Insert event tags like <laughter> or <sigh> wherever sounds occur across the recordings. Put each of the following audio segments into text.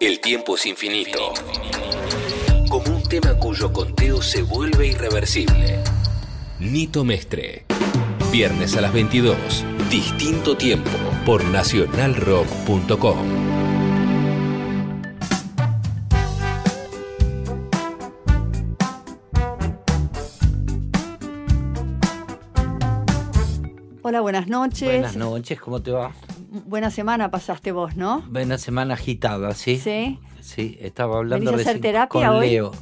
El tiempo es infinito. Como un tema cuyo conteo se vuelve irreversible. Nito Mestre. Viernes a las 22. Distinto tiempo por nacionalrock.com. Hola, buenas noches. Buenas noches, ¿cómo te va? Buena semana pasaste vos, ¿no? Buena semana agitada, ¿sí? Sí. Sí, estaba hablando ¿Venís a hacer recién terapia con hoy? Leo.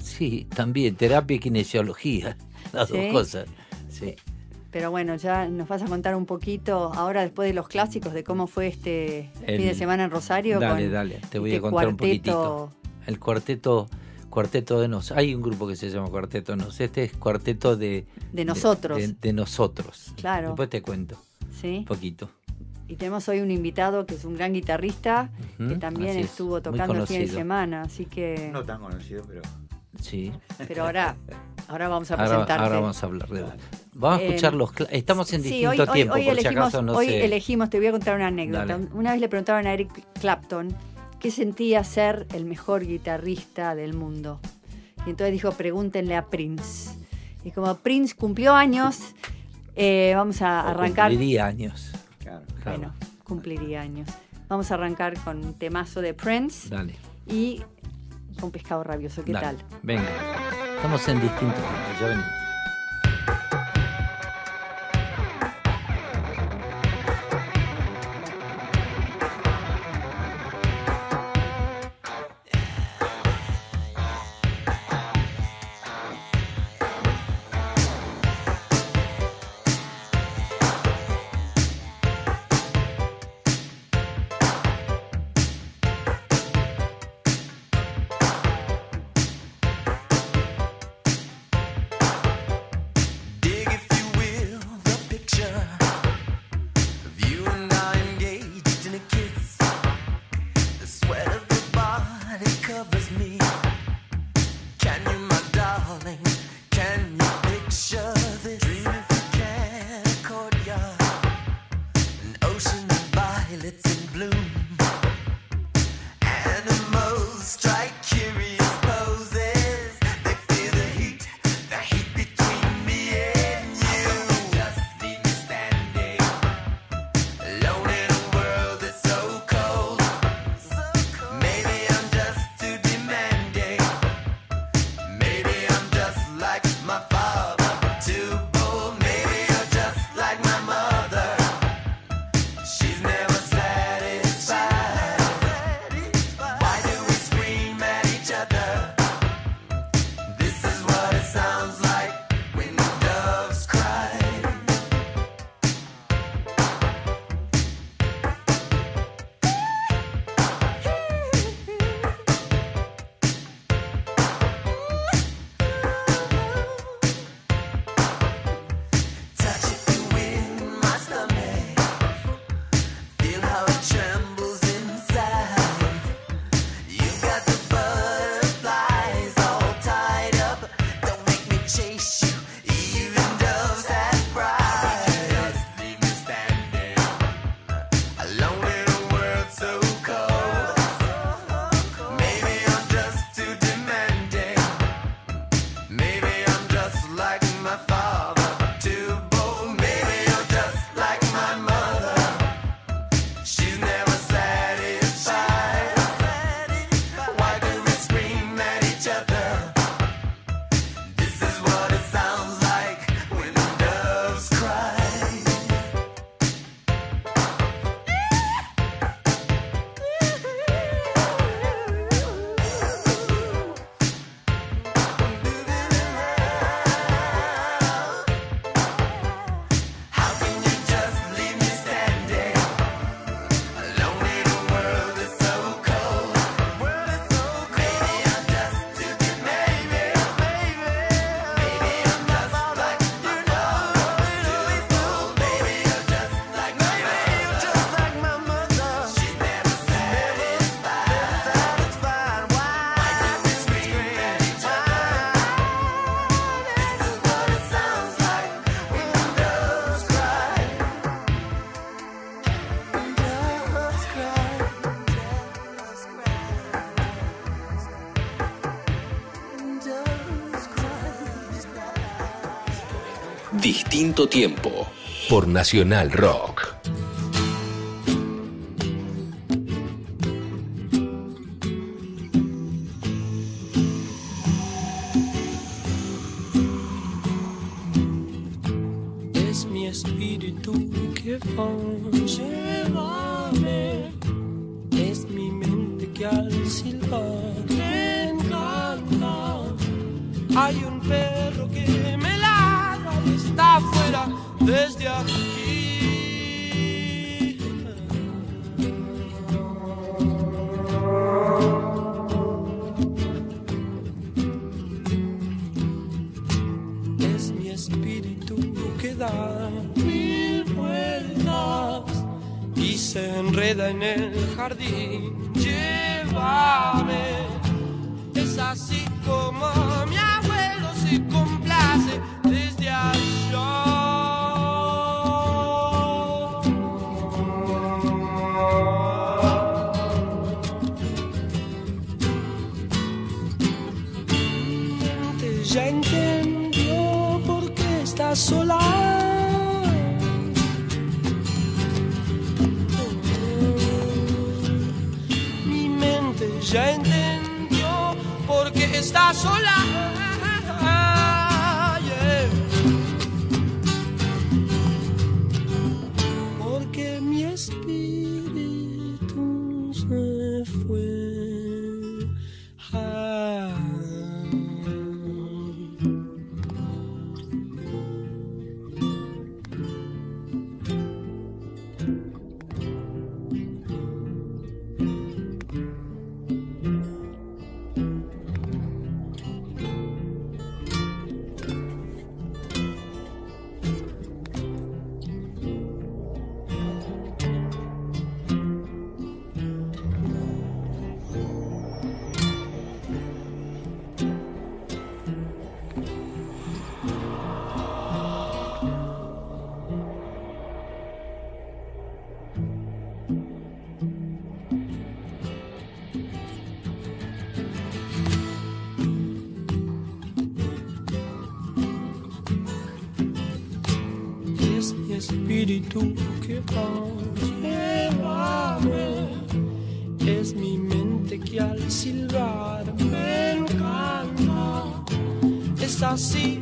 Sí, también, terapia y kinesiología, <laughs> las ¿Sí? dos cosas. Sí. Pero bueno, ya nos vas a contar un poquito ahora después de los clásicos de cómo fue este El- fin de semana en Rosario. Dale, con dale, te voy este a contar un poquitito. El cuarteto, cuarteto de nos. Hay un grupo que se llama Cuarteto de Nos. Este es cuarteto de De nosotros. De, de nosotros. Claro. Después te cuento ¿sí? un poquito. Y tenemos hoy un invitado que es un gran guitarrista que también es, estuvo tocando el fin de semana, así que. No tan conocido, pero. Sí. Pero ahora, ahora vamos a Ahora, presentarte. ahora vamos a hablar de. Vamos a escuchar los. cla- Estamos en Sí, distinto hoy, hoy- tiempo, hoy por si elegimos, acaso no hoy sé. elegimos, te voy a contar una anécdota. Dale. Una vez le preguntaron a Eric Clapton qué sentía ser el mejor guitarrista del mundo. Y entonces dijo, pregúntenle a Prince. Y como Prince cumplió años, eh, vamos a o arrancar. cumpliría años. Claro. Bueno, cumpliría años. Vamos a arrancar con un temazo de Prince Dale. y con Pescado Rabioso. ¿Qué Dale, tal? Venga. Estamos en distintos ya venimos. Distinto tiempo por Nacional Rock. Espíritu que va, llévame, es mi mente que al silbar me encanta, es así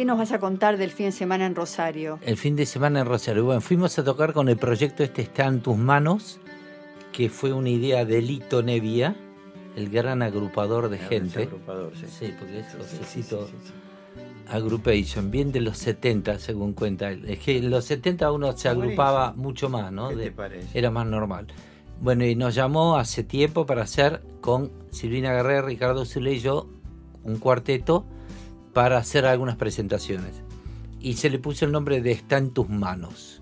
¿qué nos vas a contar del fin de semana en Rosario? El fin de semana en Rosario. Bueno, fuimos a tocar con el proyecto Este está en tus manos, que fue una idea de Lito Nevia, el gran agrupador de gente. Agrupador, sí. Sí, porque es Sí, sí, Josecito sí, sí, sí. Aggruppation, bien de los 70, según cuenta él. Es que en los 70 uno se agrupaba mucho más, ¿no? ¿Qué De- te parece? Era más normal. Bueno, y nos llamó hace tiempo para hacer con Silvina Guerrero, Ricardo Zule y yo un cuarteto para hacer algunas presentaciones. Y se le puso el nombre de Está en tus manos.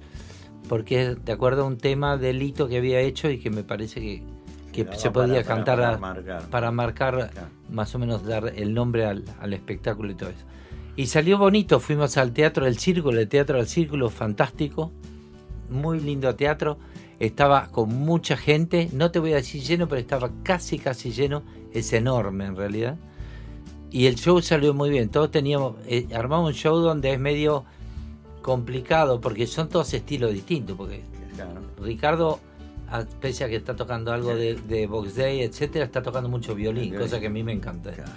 porque es de acuerdo a un tema de Lito que había hecho y que me parece que, que se para- podía para- cantar para a- marcar. para marcar, Claro. más o menos dar el nombre al, al espectáculo y todo eso. Y salió bonito, fuimos al Teatro del Círculo, el Teatro del Círculo, fantástico, muy lindo teatro, estaba con mucha gente, no te voy a decir lleno, pero estaba casi, casi lleno, es enorme en realidad. Y el show salió muy bien, todos teníamos, eh, armamos un show donde es medio complicado, porque son todos estilos distintos, porque Claro. Ricardo, pese a que está tocando algo de, de Box Day, etcétera, está tocando mucho violín, Violín. cosa que a mí me encanta. Claro.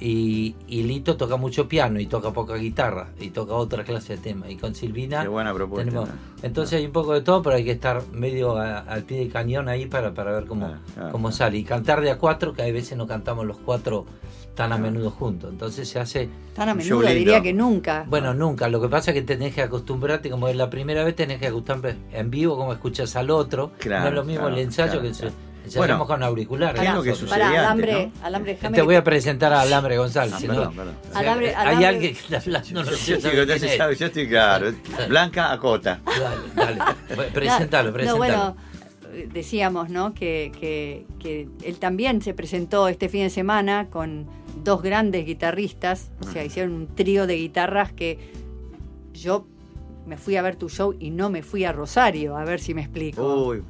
Y, y Lito toca mucho piano y toca poca guitarra y toca otra clase de tema. Y con Silvina Qué buena propuesta. tenemos. ¿no? Entonces hay un poco de todo, pero hay que estar medio a- al pie del cañón ahí para, para ver cómo, Claro, claro, cómo claro. sale. Y cantar de a cuatro, que hay veces no cantamos los cuatro tan a menudo juntos. Entonces se hace. Tan a menudo, lindo. diría que nunca. Bueno, nunca. Lo que pasa es que tenés que acostumbrarte, como es la primera vez, tenés que acostumbrarte en vivo, como escuchas al otro. Claro, no es lo mismo claro, el ensayo claro, que claro. Ensayamos Bueno, con auriculares. ¿qué es lo que sucede? Para antes, alambre, ¿no? alambre, déjame Te que voy a presentar a Alambre González. Ah, si perdón, no- perdón. o sea, Alambre- hay alambre- alguien que está hablando. No Yo, yo estoy- yo estoy claro. Blanca Acota. Dale, dale. Bueno, Presentalo, No, presentalo. bueno, decíamos, ¿no? Que, que, que él también se presentó este fin de semana con dos grandes guitarristas. O sea, hicieron un trío de guitarras que yo me fui a ver tu show y no me fui a Rosario, a ver si me explico. Uy,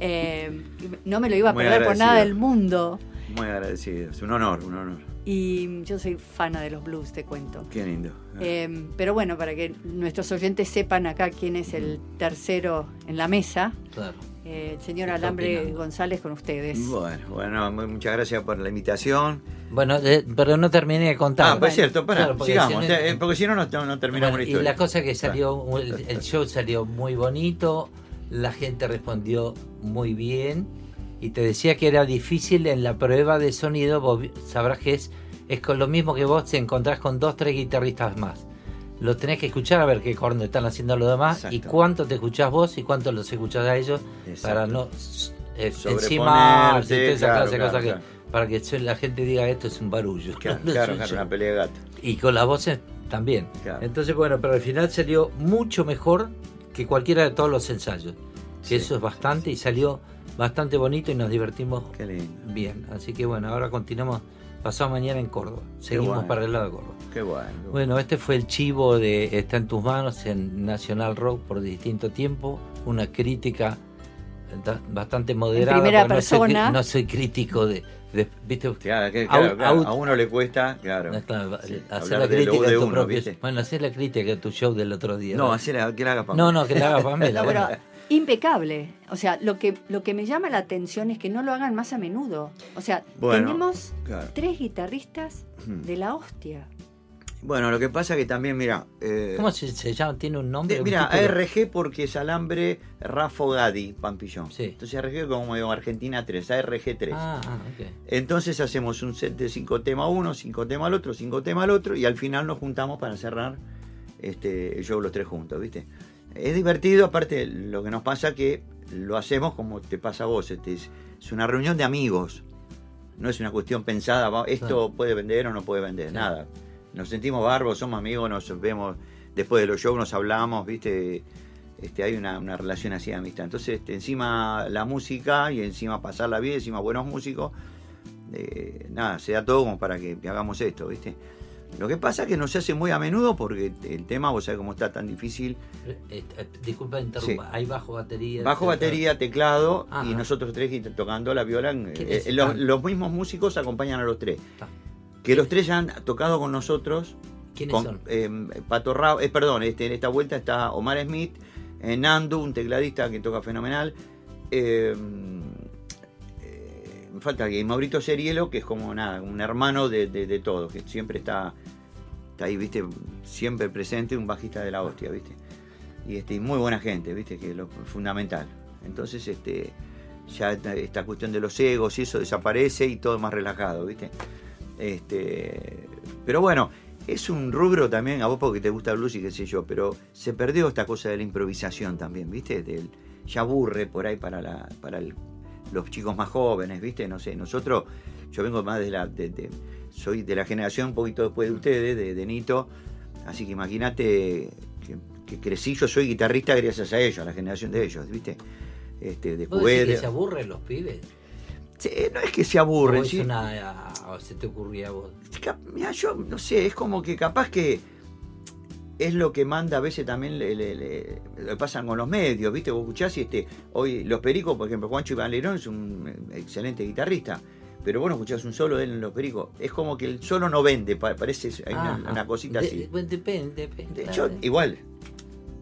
Eh, no me lo iba a Muy perder por nada del mundo. muy agradecido. Es un honor, un honor. Y yo soy fana de los blues, te cuento. Qué lindo. Eh, pero bueno, para que nuestros oyentes sepan acá quién es el tercero en la mesa, Claro. eh, el señor Alambre opinando. González con ustedes. Bueno, bueno, mu- muchas gracias por la invitación. Bueno, eh, pero no terminé de contar. Ah, pues es cierto, para, Claro, porque sigamos, si no- eh, porque si no, no, no terminamos Bueno, la y la cosa que salió, el, el show salió muy bonito, la gente respondió muy bien y te decía que era difícil en la prueba de sonido, vos sabrás que es, es con lo mismo que vos te encontrás con dos, tres guitarristas más. Lo tenés que escuchar a ver qué corno están haciendo los demás y cuánto te escuchás vos y cuánto los escuchás a ellos Exacto. para no eh, encima claro, claro, cosas que claro. para que la gente diga esto es un barullo. Claro, claro, <laughs> claro, show". una pelea de gato. Y con las voces también. Claro. Entonces, bueno, pero al final salió mucho mejor que cualquiera de todos los ensayos. Sí. Eso es bastante y salió bastante bonito y nos divertimos Qué lindo. bien. Así que bueno, ahora continuamos pasado mañana en Córdoba. Seguimos bueno. para el lado de Córdoba. Qué bueno. bueno. Este fue el chivo de Está en tus manos en Nacional Rock por distinto tiempo. Una crítica bastante moderada. primera no soy cri- persona. No soy, crítico de, de- ¿viste? Claro, que- claro, claro, au- a uno le cuesta, claro. No, claro, Sí, hacer la crítica de de tu uno, propio. ¿viste? Bueno, hacer la crítica de tu show del otro día. No, así la, que la haga Pamela. No, no, que la haga Pamela. No, pero bueno. impecable. O sea, lo que, lo que me llama la atención es que no lo hagan más a menudo. O sea, Bueno, tenemos claro. tres guitarristas de la hostia. Bueno, lo que pasa que también, mira. eh, ¿Cómo se, se llama? ¿Tiene un nombre? de- mira? ARG porque es alambre Rafo Gadi, Pampillón. Sí. Entonces ARG como digo, Argentina 3, ARG 3. Ah, ok. Entonces hacemos un set de cinco temas uno, cinco temas al otro, cinco temas al otro y al final nos juntamos para cerrar este, el show los tres juntos, ¿viste? Es divertido, aparte lo que nos pasa que lo hacemos como te pasa a vos, este, es, es una reunión de amigos, no es una cuestión pensada, esto Claro. puede vender o no puede vender, Claro. nada. Nos sentimos barbos, somos amigos, nos vemos después de los shows, nos hablamos, ¿viste? Este, hay una, una relación así de amistad. Entonces, este, encima la música y encima pasarla bien, encima buenos músicos, eh, nada, se da todo como para que hagamos esto, ¿viste? Lo que pasa es que no se hace muy a menudo porque el tema, vos sabés cómo está tan difícil. Eh, eh, disculpa, interrumpa. Hay bajo batería. Bajo batería, teclado Ajá. y nosotros tres tocando la viola. eh, ¿Quiénes eh, los, mismos músicos acompañan a los tres. Que los tres ya han tocado con nosotros. ¿Quiénes Con, son? eh, Pato Rao- eh, perdón, este, en esta vuelta está Omar Smith, eh, Nando, un tecladista que toca fenomenal. eh, eh, me falta alguien, Maurito Serielo, que es como nada, un hermano de, de, de todo, que siempre está, está ahí, viste, siempre presente, un bajista de la hostia, viste. Y este, y muy buena gente, viste, que es lo fundamental. Entonces, este, ya esta, esta cuestión de los egos y eso desaparece y todo más relajado, viste. Este, pero bueno, es un rubro también, a vos porque te gusta el blues y qué sé yo, pero se perdió esta cosa de la improvisación también, ¿viste? Del, ya aburre por ahí para, la, para el- los chicos más jóvenes, ¿viste? No sé, nosotros, yo vengo más de la, de- de- soy de la generación un poquito después de ustedes, de, de Nito, así que imagínate que, que crecí, yo soy guitarrista gracias a ellos, a la generación de ellos, ¿viste? Este, de ¿Vos decís que se aburren los pibes? No es que se aburren, ¿O es sí. una- o se te ocurría a vos? Mirá, yo no sé, es como que capaz que es lo que manda a veces también le, le- le- pasan con los medios, ¿viste? Vos escuchás y este, hoy Los Pericos, por ejemplo, Juancho Iván Lerón es un excelente guitarrista, pero vos no escuchás un solo de él en Los Pericos. Es como que el solo no vende, pa- parece, hay una, Ah, una cosita de- así. depende, depende. De igual,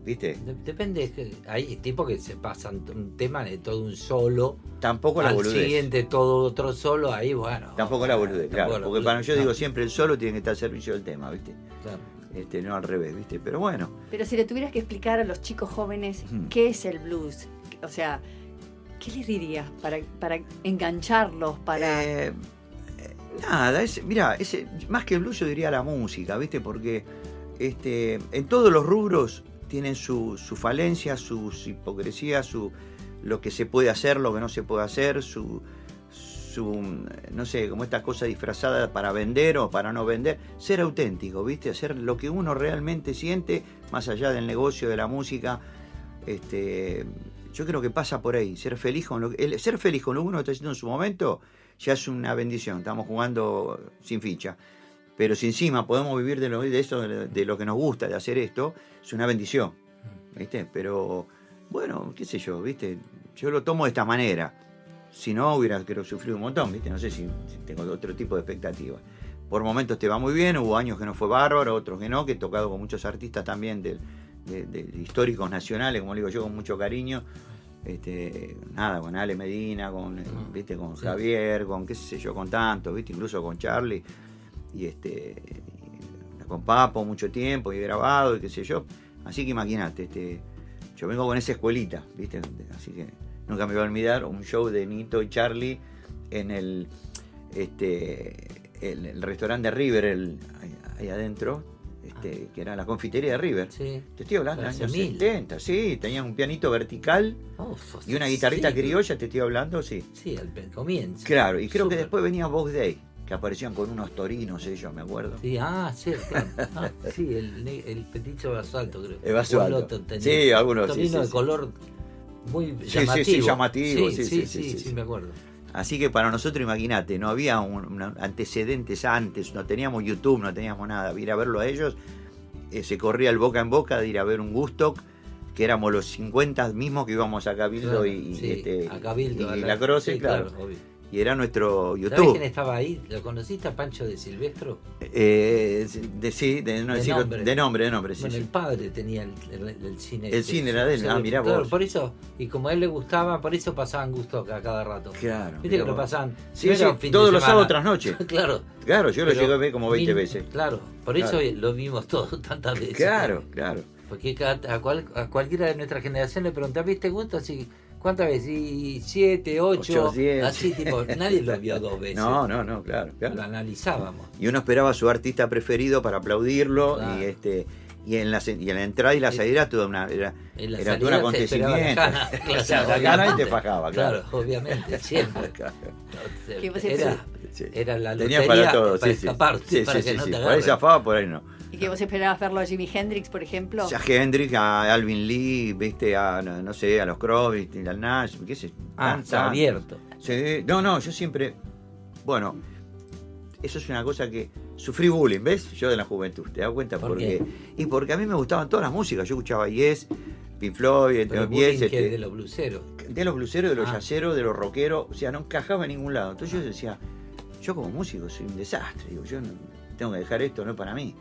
¿viste? De- Depende, hay tipos que se pasan un tema de todo un solo, Tampoco la al boludez. siguiente todo otro solo, ahí bueno. Tampoco la boludez, claro. Tampoco la Porque para yo digo siempre el solo tiene que estar al servicio del tema, ¿viste? claro. Este, no al revés, ¿viste? Pero bueno. Pero si le tuvieras que explicar a los chicos jóvenes qué es el blues, o sea, ¿qué les dirías para, para engancharlos, para... Eh, nada, es, mira, ese, más que el blues yo diría la música, ¿viste? Porque este, en todos los rubros tienen su, su falencia, sus hipocresías, su, lo que se puede hacer, lo que no se puede hacer, su, su no sé, como estas cosas disfrazadas para vender o para no vender. Ser auténtico, ¿viste? Hacer lo que uno realmente siente, más allá del negocio, de la música. Este, yo creo que pasa por ahí, ser feliz con lo que, ser feliz con lo que uno está haciendo en su momento ya es una bendición. Estamos jugando sin ficha. Pero si encima podemos vivir de lo, de eso, de, lo que nos gusta, de hacer esto, es una bendición. ¿Viste? Pero, bueno, qué sé yo, ¿viste? Yo lo tomo de esta manera. Si no, hubiera creo, sufrido un montón, ¿viste? No sé si, si tengo otro tipo de expectativas. Por momentos te va muy bien, hubo años que no fue bárbaro, otros que no, que he tocado con muchos artistas también del- de, de históricos nacionales, como digo yo, con mucho cariño. Este, nada, con Ale Medina, con, Ah, ¿viste? con. Javier, con qué sé yo, con tantos, ¿viste? incluso con Charlie, y este con Papo mucho tiempo, y he grabado, y qué sé yo. Así que imagínate, este, yo vengo con esa escuelita, ¿viste? Así que nunca me voy a olvidar un show de Nito y Charlie en el este el, el restaurante de River, el, ahí, ahí adentro, este, que era la confitería de River. Sí. Te estoy hablando de años mil. 70, sí, tenían un pianito vertical Uf, y una guitarrita sí, criolla, te estoy hablando, sí. Sí, al comienzo. Claro, y creo que después venía Vox Day, que aparecían con unos torinos ellos, me acuerdo. Sí, ah, sí, claro. Ah, sí, el, el peticho basalto, creo. El Basualto. O el otro tenía Sí, algunos, torino sí, de sí. color muy Sí, sí, llamativo. sí, llamativo, Sí, sí, sí, sí, me acuerdo. Así que para nosotros, imagínate, no había un, antecedentes antes, no teníamos YouTube, no teníamos nada. Ir a verlo a ellos, eh, se corría el boca en boca de ir a ver un Gustock, que éramos los 50 mismos que íbamos a Cabildo Claro, y, este, a Cabildo. y a la, Croce, sí, claro. obvio. Y era nuestro ¿Sabés YouTube. quién estaba ahí? ¿Lo conociste a Pancho de Silvestro? Eh, de, sí, de, no De decirlo- nombre. de nombre, de nombre, sí, bueno, sí. el padre tenía el, el- el cine. El este. cine era de él, Se ah, le- mirá claro, vos. por eso, y como a él le gustaba, por eso pasaban gusto a cada rato. Claro. Viste que lo pasaban. Sí, sí, fin todos los sábados tras noche. <laughs> claro. Claro, yo lo llegué a ver como 20 mil- veces. Claro, por eso lo vimos todos <laughs> tantas veces. Claro, claro. Porque a, cual- a cualquiera de nuestra generación le preguntaba, ¿viste gusto? Así, ¿Cuántas veces? Y siete, ocho, Ocho, diez. así tipo, nadie lo vio dos veces. No, no, no, claro, Lo claro. analizábamos. Y uno esperaba a su artista preferido para aplaudirlo Claro. y este y en la, y en la entrada y la salida era toda una era, En la era todo un acontecimiento. cana. O sea, la gana <laughs> y te fajaba, Claro, claro. obviamente, siempre. <laughs> Claro, vos Era, sí. era la Tenía lotería para todo, para sí, escaparte, Sí, para sí, que sí, no sí. te Por ahí zafaba, por ahí no. ¿Y que vos esperabas verlo a Jimi Hendrix, por ejemplo? O sea, a Hendrix, a Alvin Lee, viste, a no, no sé, a los Crosby, al Nash, qué sé. Ah, tan- está tan- abierto. Sí, no, no, yo siempre. Bueno, eso es una cosa que. Sufrí bullying, ¿ves? Yo de la juventud, ¿te das cuenta? ¿Por porque qué? Y porque a mí me gustaban todas las músicas. Yo escuchaba Yes, Pink Floyd, Pero Yes, bullying que este, de los bluseros. de los bluseros, de los Ah. yaceros, de los rockeros. O sea, no encajaba en ningún lado. Entonces yo decía, yo como músico soy un desastre. Digo, yo no- tengo que dejar esto, no es para mí.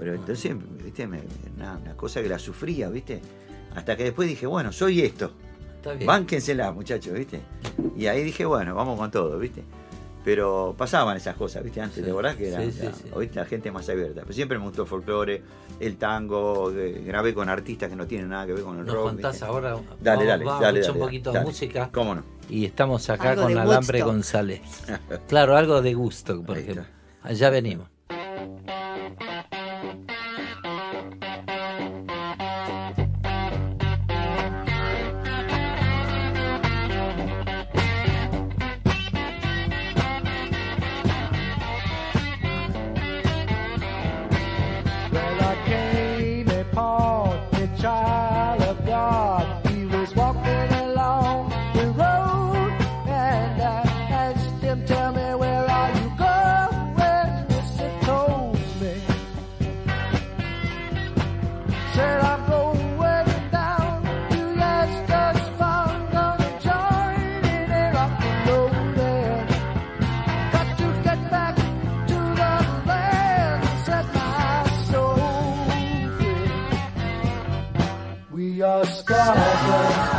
Pero entonces, viste, me- una, una cosa que la sufría, viste. Hasta que después dije, bueno, soy esto. Está bien. Bánquensela, muchachos, ¿viste? Y ahí dije, bueno, vamos con todo, ¿viste? Pero pasaban esas cosas, ¿viste? Antes, Sí, ¿te acordás que era? sí, sí, la- sí. Hoy la gente más abierta. Pero siempre me gustó el folclore, el tango, eh, grabé con artistas que no tienen nada que ver con el Nos rock. contás ¿viste? ahora. Dale, vamos- dale, vamos a dale, dale, un poquito dale. de música. ¿Cómo no? Y estamos acá Algo con de Alambre Woodstock. González. <laughs> Claro, algo de gusto, por ejemplo. Allá venimos. your sky.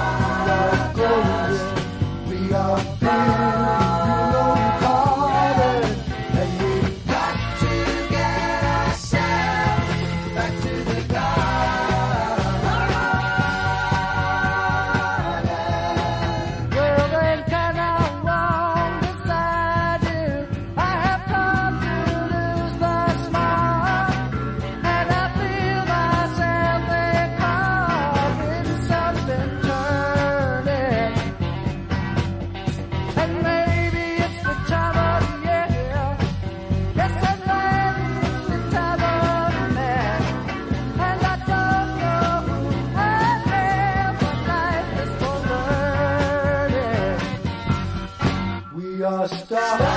Tchau.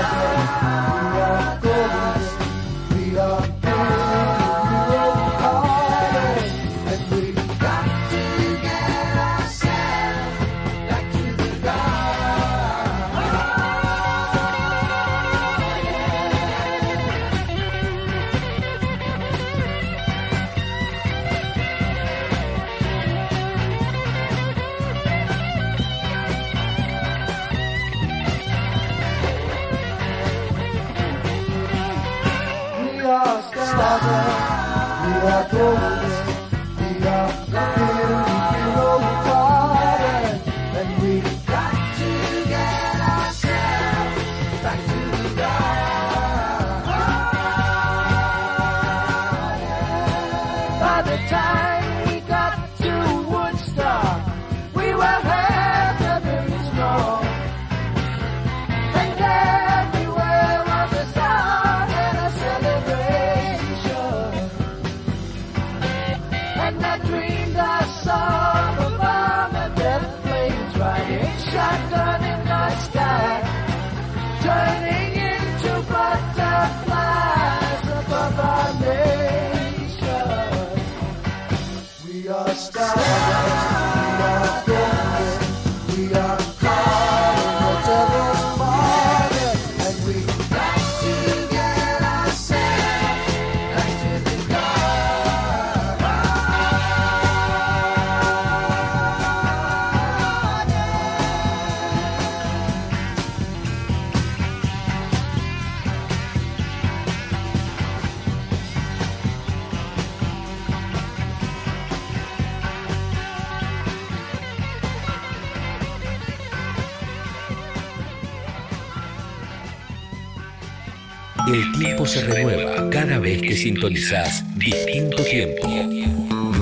Se renueva cada vez que sintonizás Distinto Tiempo.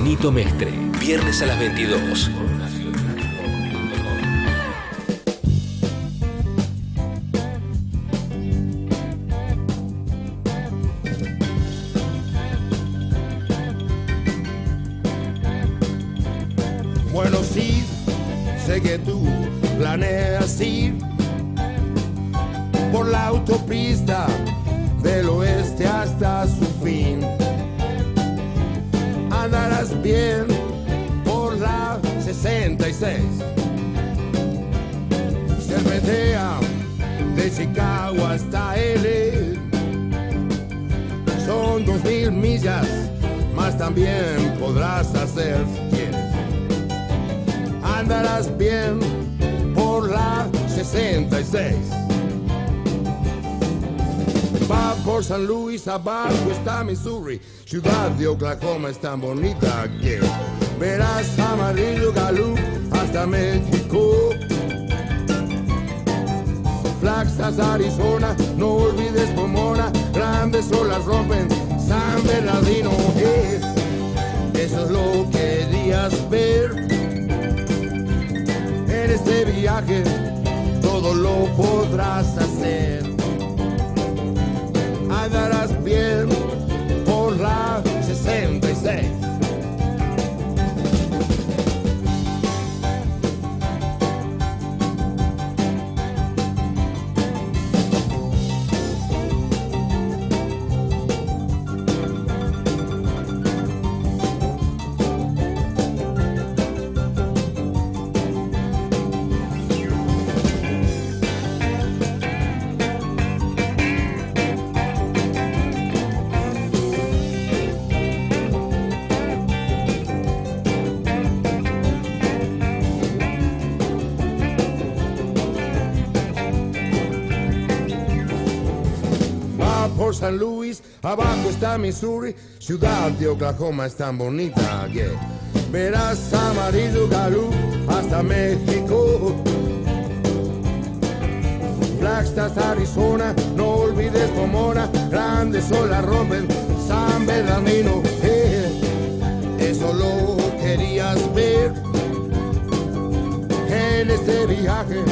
Nito Mestre, viernes a las 22. Missouri, ciudad de Oklahoma es tan bonita que verás amarillo galú hasta México. Flagstaff, Arizona, no olvides Pomona, grandes olas rompen San Bernardino. Eso es lo que querías ver en este viaje todo lo podrás hacer. Andarás bien San Luis, abajo está Missouri, ciudad de Oklahoma es tan bonita que verás amarillo galú hasta México. Flagstaff, Arizona, no olvides Pomona, grandes olas rompen San Bernardino. eh, eso lo querías ver en este viaje,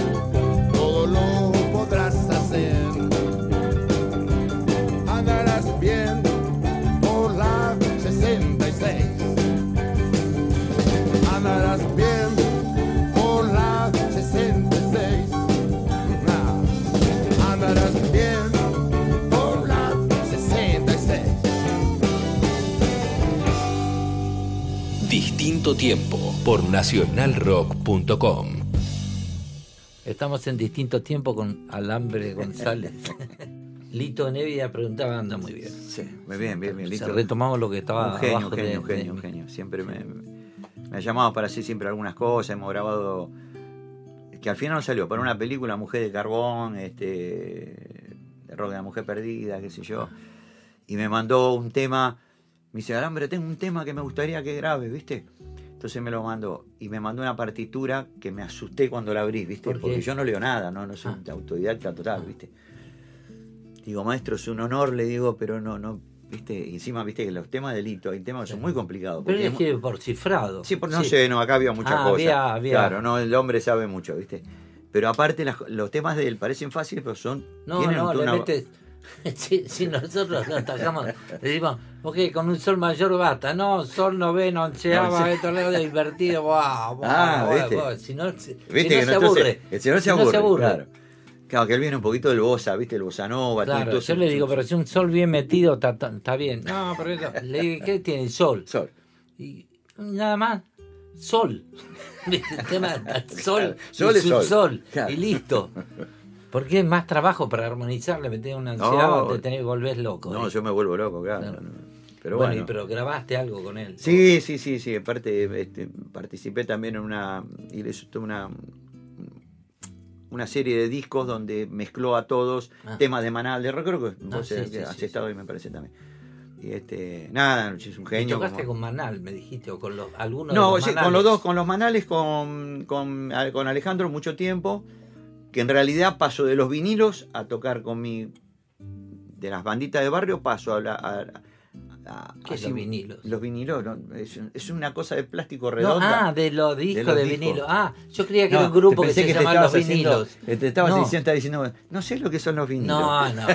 Distinto Tiempo por nacionalrock.com. Estamos en distinto tiempo con Alambre González. <laughs> Lito Nevia preguntaba, anda muy bien. Sí, muy bien, bien, bien. O sea, listo. retomamos lo que estaba un genio, abajo genio, de- un genio, de- un genio. Siempre me, me ha llamado para hacer siempre algunas cosas. Hemos grabado. Que al final no salió. Para una película, Mujer de Carbón, este. de Rock de la Mujer Perdida, qué sé yo. y me mandó un tema. Me dice, Alambre, tengo un tema que me gustaría que grabes, ¿viste? Entonces me lo mandó y me mandó una partitura que me asusté cuando la abrí, ¿viste? Porque yo no leo nada, no, no soy Ah. autodidacta total, ¿viste? Digo, maestro, es un honor, le digo, pero no, no, ¿viste? Y encima, ¿viste? Que los temas de Lito, hay temas que son muy complicados. Pero porque él escribe por cifrado. Sí, por, no sé, no, acá había muchas Ah, cosas. había- había- Claro, no, el hombre sabe mucho, ¿viste? Pero aparte las- los temas de él parecen fáciles, pero son... No, no, le una- metes. <laughs> Si, si nosotros lo atacamos, decimos, ok, con un sol mayor basta. No, sol noveno, onceava, esto de <laughs> invertido, guau, guau, Ah, guau, ¿viste? guau, Si no, si- Viste no que se no, aburre. se Si no aburre, claro. Claro, que él viene un poquito del bossa, ¿viste? El bossa nova. Claro, todo yo le digo, pero si un sol bien metido está, está- está bien. No, pero eso- le digo, ¿qué tiene? Sol. Sol. Y nada más, sol. <laughs> El tema sol, Sol y es sol. subsol, Claro. y listo. Porque es más trabajo para armonizar, le metés una ansiedad, No. te tenés volver loco. No, yo me vuelvo loco, claro. Claro. Pero bueno, bueno. y pero grabaste algo con él. Sí, sí, sí, sí. Aparte, este, participé también en una, y le una, una serie de discos donde mezcló a todos Ah. temas de Manal de Rock. Creo que vos sí, sí, has sí, estado ahí, me parece también. Y este, nada, es un genio. tocaste como- con Manal, me dijiste, o con los, algunos No, de los con los dos, con los Manales, con, con, con Alejandro mucho tiempo, que en realidad paso de los vinilos a tocar con mi, de las banditas de barrio, paso a la... A, a- ¿Qué es así- los vinilos? Los vinilos, ¿no? es, es una cosa de plástico No, redonda. ah, de los discos de, discos. vinilo. Ah, yo creía que No, era un grupo que se te llamaban los haciendo- vinilos. eh, te estabas No. diciendo, diciendo, no sé lo que son los vinilos. No, no,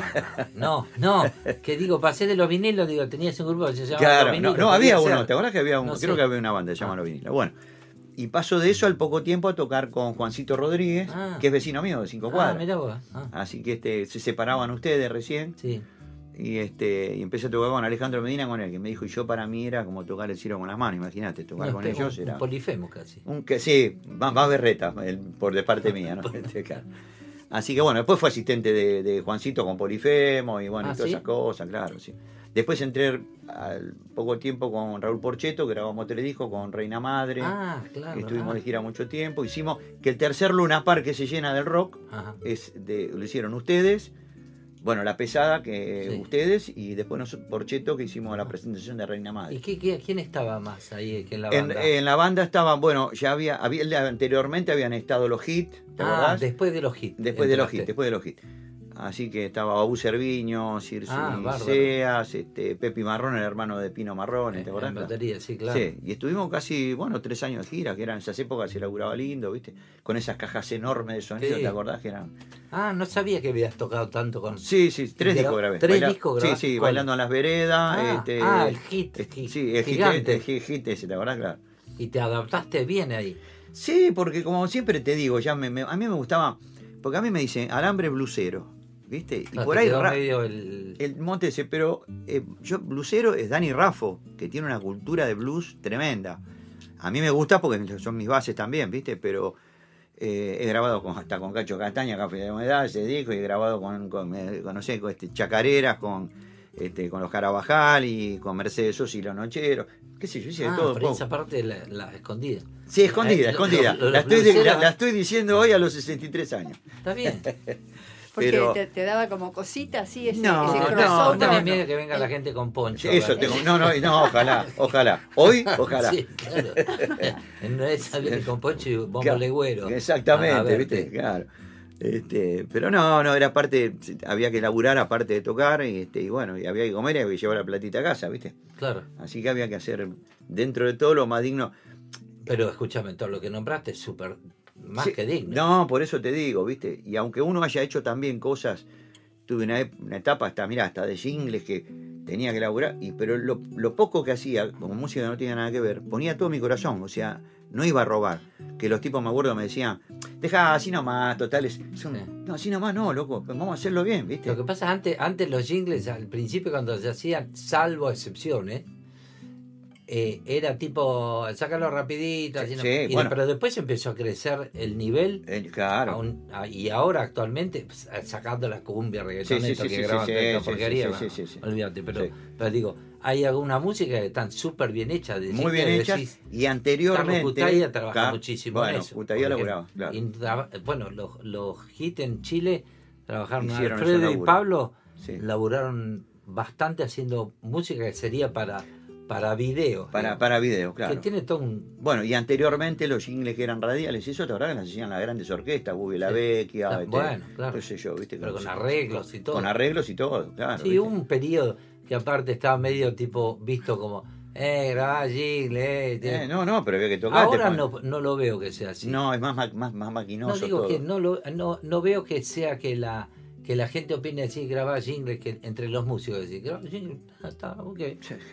no, no, que digo, pasé de los vinilos, digo, tenías un grupo que se llamaba Claro, Los no, Vinilos. no, había uno, ser. ¿te acuerdas que había uno? No Creo sé. que había una banda, se llama Ah. Los Vinilos. Bueno, y paso de eso al poco tiempo a tocar con Juancito Rodríguez, Ah. que es vecino mío de cinco Ah, cuadras. mirá vos. Ah, Así que este, se separaban ustedes recién sí. y este y empecé a tocar con Alejandro Medina con él, que me dijo, y yo para mí era como tocar el cielo con las manos, imagínate, tocar No, con ellos un, era... un polifemo casi. Un que sí, más, más berreta el- por de parte <laughs> mía, ¿no? Así que bueno, después fue asistente de, de Juancito con Polifemo y bueno, Ah, y todas ¿sí? esas cosas, claro, sí. Después entré al poco tiempo con Raúl Porcheto, grabamos tres discos con Reina Madre. Ah, claro. estuvimos ah. de gira mucho tiempo. Hicimos que el tercer Luna Park que se llena del rock Ajá. es de, lo hicieron ustedes. Bueno, la pesada que Sí. ustedes y después nosotros, Porcheto que hicimos la presentación de Reina Madre. ¿Y qué, qué- quién estaba más ahí que en la banda? en la banda estaban, bueno, ya había, había anteriormente habían estado los hits, ¿te ah, acordás? después de los hits. Después de los hits, después de los hits. Así que estaba Babu Serviño, Circe Ah. Seas, este, Pepi Marrón, el hermano de Pino Marrón, ¿te En acordás? batería, sí, claro. Sí, y estuvimos casi, bueno, tres años de gira, que eran esas épocas se laburaba lindo, ¿viste? Con esas cajas enormes de sonido, Sí. ¿te acordás? Que eran... Ah, no sabía que habías tocado tanto con... Sí, sí, tres ¿Y gra- discos grabé. tres Baila- discos Sí, grabaste? sí, ¿Cuál? Bailando en las Veredas. Ah, este, ah, el hit, este, hit, sí, el hit, gigante. el hit, hit ese, ¿te acordás? Claro. Y te adaptaste bien ahí. Sí, porque como siempre te digo, ya me, me- a mí me gustaba, porque a mí me dicen alambre blusero, ¿viste? Y por ahí medio el... el monte ese, pero eh, yo blusero es Dani Raffo, que tiene una cultura de blues tremenda. A mí me gusta porque son mis bases también, ¿viste? Pero eh, he grabado con, hasta con Cacho Castaña, Café de Humedad, ese disco, y he grabado con, con, eh, con, no sé, con este, Chacareras, con, este, con los Carabajal y con Mercedes Sosa y los Nocheros. ¿Qué sé yo? Hice de Ah, todo. pero esa parte la, la escondida. Sí, escondida, Eh, escondida. lo- lo- la, estoy, bluseros- la- la estoy diciendo hoy a los 63 años. Está bien. <laughs> Porque Pero- te, te daba como cosita así, ese, No, ese no, crossover. No, no, tenés no. miedo que venga la gente con poncho. Eso ¿verdad? tengo. No, no, no, ojalá, <laughs> ojalá. Hoy, ojalá. Sí, claro. En vez de salir con poncho y bombo Claro, legüero. Exactamente. ¿viste? Claro. Este, pero no, no, era parte, había que laburar aparte de tocar, y, este, y bueno, y había que comer y había que llevar la platita a casa, ¿viste? Claro. Así que había que hacer, dentro de todo, lo más digno. Pero escúchame, todo lo que nombraste es súper más Sí, que digno. No, por eso te digo, ¿viste? Y aunque uno haya hecho también cosas, tuve una, una etapa hasta, mira, hasta de jingles que tenía que laburar, y, pero lo, lo poco que hacía, como música no tenía nada que ver, ponía todo mi corazón, o sea, no iba a robar. Que los tipos, me acuerdo, me decían, deja así nomás, totales. Son. No, así nomás no, loco, vamos a hacerlo bien, ¿viste? Lo que pasa antes, antes los jingles, al principio cuando se hacían, salvo excepciones, eh, era tipo, sácalo rapidito, así, Sí, ¿no? sí, Y de- bueno. pero después empezó a crecer el nivel Eh, a claro. un- a- y ahora actualmente pues, sacando la cumbia reggaetón Sí, sí, que graban porquería olvídate pero, pero digo hay alguna música que están súper bien hechas de Muy bien hechas. decís, Y anteriormente. Cutaya trabaja Car- muchísimo bueno, en eso Cutaya laburaba, claro. y bueno los, los hits en Chile trabajaron Hicieron Alfredo y. Pablo laburaron bastante haciendo música que sería para, para videos. Para, digamos. para video, claro. Que tiene todo un... Bueno, y anteriormente los jingles que eran radiales, eso te verdad que las hacían las grandes orquestas, Bubi la Vecchia, Ah, este, bueno, claro. qué sé yo, ¿viste? Pero Con- arreglos y todo. Con arreglos y todo, claro. Sí, un periodo que aparte estaba medio tipo visto como, eh, grabá jingle, eh, te- Eh, no, no, pero había que tocar. Ahora no, no lo veo que sea así. No, es más, más, más maquinoso No digo todo. que no lo no, no veo que sea que la que la gente opine así, grabar jingle que entre los músicos decir, graba jingle, ah, está, ok.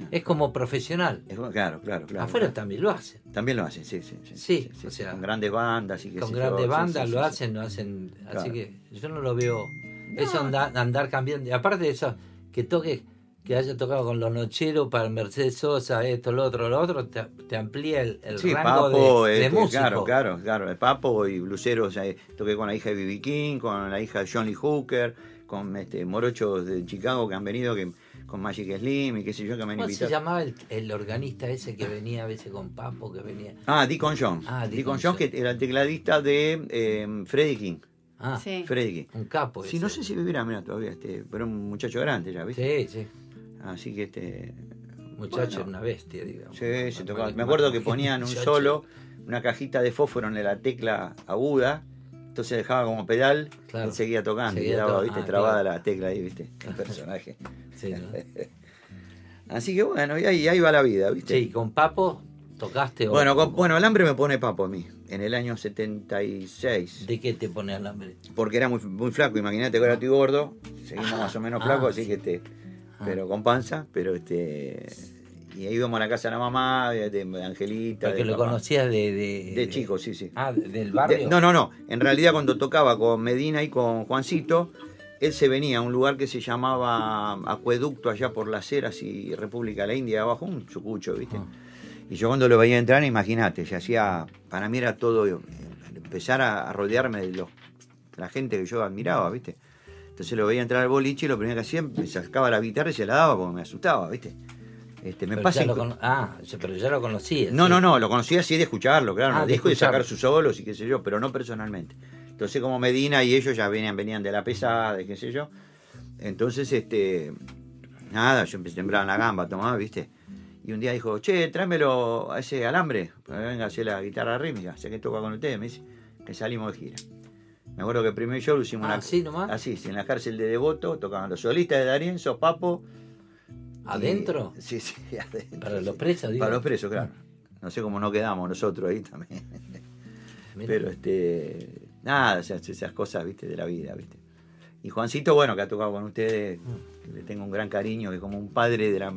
Es como profesional. Es claro, claro, claro. Afuera claro. también lo hacen. También lo hacen, sí, sí. Sí, Sí, o sea, con grandes bandas y que Con grandes bandas lo hacen, lo hacen. Así que yo no lo veo. Eso andar, andar cambiando. Y aparte de eso, que toque, que haya tocado con los nocheros para Mercedes Sosa, esto, lo otro, lo otro, te, te amplía el, el Sí, rango Papo, de, de este, músico. claro, claro, claro, el Papo y Blusero, o sea, toqué con la hija de B.B. King, con la hija de John Lee Hooker, con este morochos de Chicago que han venido, que con Magic Slim y qué sé yo, que me han ¿Cómo se invitado. llamaba el, el organista ese que venía a veces con Papo, que venía? Ah, Deacon Jones. Ah, Deacon Deacon Jones, que era el tecladista de eh, Freddie King. Ah, Sí. Freddie King. un capo. Sí, ese. no sé si vivirá, mira, todavía, este, pero un muchacho grande ya, ¿viste? Sí, sí. Así que este. Muchacho, Bueno. una bestia, digamos. Sí, se tocaba. Me acuerdo que ponían un solo, una cajita de fósforo en la tecla aguda, entonces dejaba como pedal, Claro. él seguía tocando, y quedaba, to- viste, ah, trabada claro. la tecla ahí, viste, el personaje. <laughs> Sí, ¿no? <laughs> Así que bueno, y ahí, ahí va la vida, viste. Sí, con Papo tocaste. o- Bueno, con- bueno, el hambre me pone papo a mí, en el año 76. ¿De qué te pone alambre? Porque era muy, muy flaco, imagínate que ahora estoy gordo, seguimos más o menos Ah, flaco, sí. así que este, Ah. Pero con panza, pero este, y ahí íbamos a la casa de la mamá, de, de Angelita. Porque de lo conocías de, de, De chico, sí, sí. Ah, de- del De- barrio. no, no, no. En realidad cuando tocaba con Medina y con Juancito, él se venía a un lugar que se llamaba Acueducto allá por las Heras y República de la India, abajo, un chucucho, ¿viste? Ah. Y yo cuando lo veía entrar, imagínate, se hacía, para mí era todo, eh, empezar a, a rodearme de los, la gente que yo admiraba, ¿viste? Entonces lo veía entrar al boliche y lo primero que hacía, me sacaba la guitarra y se la daba porque me asustaba, ¿viste? Este, me Pero pasa ya lo Ah, pero ya lo conocías. no, sí. no, no, lo conocía así de escucharlo, claro, Ah, los de de sacar sus solos y qué sé yo, pero no personalmente. Entonces como Medina y ellos ya venían, venían de la pesada y qué sé yo. Entonces, este, nada, yo empecé a temblar en la gamba, tomaba, viste. Y un día dijo, che, tráemelo a ese alambre, para que venga a hacer la guitarra rítmica, sé que toca con ustedes, me dice, que salimos de gira. Me acuerdo que el primer show lo hicimos Ah, en la- ¿sí nomás? así, sí, en la cárcel de Devoto, tocaban los solistas de Darienzo, Papo. y- ¿Adentro? Sí, sí, <laughs> adentro. Para los presos, digo. Para los presos, claro. No sé cómo no quedamos nosotros ahí también. <laughs> Mira. Pero este. Nada, esas cosas, viste, de la vida, viste. Y Juancito, bueno, que ha tocado con ustedes, Mm. le tengo un gran cariño, que como un padre de la,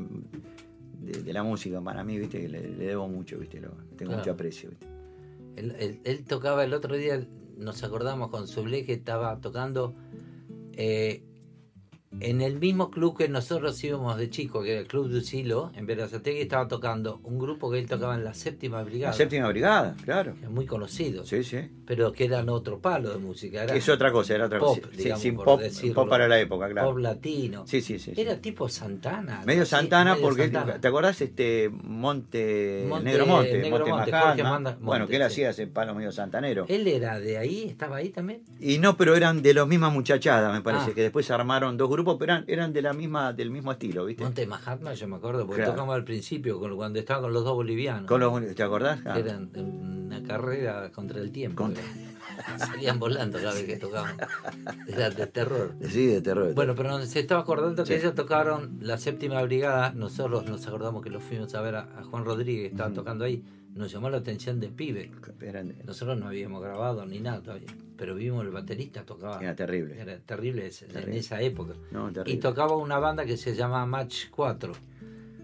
de, de la música para mí, viste, que le, le debo mucho, viste, lo, tengo Claro. mucho aprecio, viste. Él, él- él tocaba el otro día, nos acordamos con Sublé que estaba tocando eh, en el mismo club que nosotros íbamos de chico, que era el Club Ducilo, en Verazategui estaba tocando un grupo que él tocaba en la séptima brigada. La séptima brigada, claro. que es muy conocido, Sí, sí. pero que eran otro palo de música. Era Es otra cosa, era otra pop, cosa. Sí, digamos, sí, por pop, decirlo. pop para la época, claro. pop latino. Sí, sí, sí. sí. Era tipo Santana. Medio así, Santana, medio porque Santana. ¿te acordás este Monte, Monte- Negro Monte, Negro Monte, Monte, Macalma? Jorge Manda- bueno, que él hacía ese palo medio santanero. Él era de ahí, estaba ahí también. Y no, pero eran de las mismas muchachadas, me parece, Ah. que después se armaron dos grupos, pero eran, eran de la misma, del mismo estilo, ¿viste? Monte Mahatma, yo me acuerdo, porque Claro. tocamos al principio, cuando estaba con los dos bolivianos. Con los, ¿Te acordás? Ah, eran una carrera contra el tiempo. Contra-. <laughs> Salían volando cada vez que tocaban. Era de terror. Sí, de terror. Bueno, pero se estaba acordando que Sí. ellos tocaron la séptima brigada. Nosotros nos acordamos que los fuimos a ver a, a Juan Rodríguez, que estaba Ujú. tocando ahí. Nos llamó la atención de pibe. Eran- Nosotros no habíamos grabado ni nada todavía. Pero vimos el baterista tocaba. era terrible. Era terrible en esa época. No, Y tocaba una banda que se llama Match 4,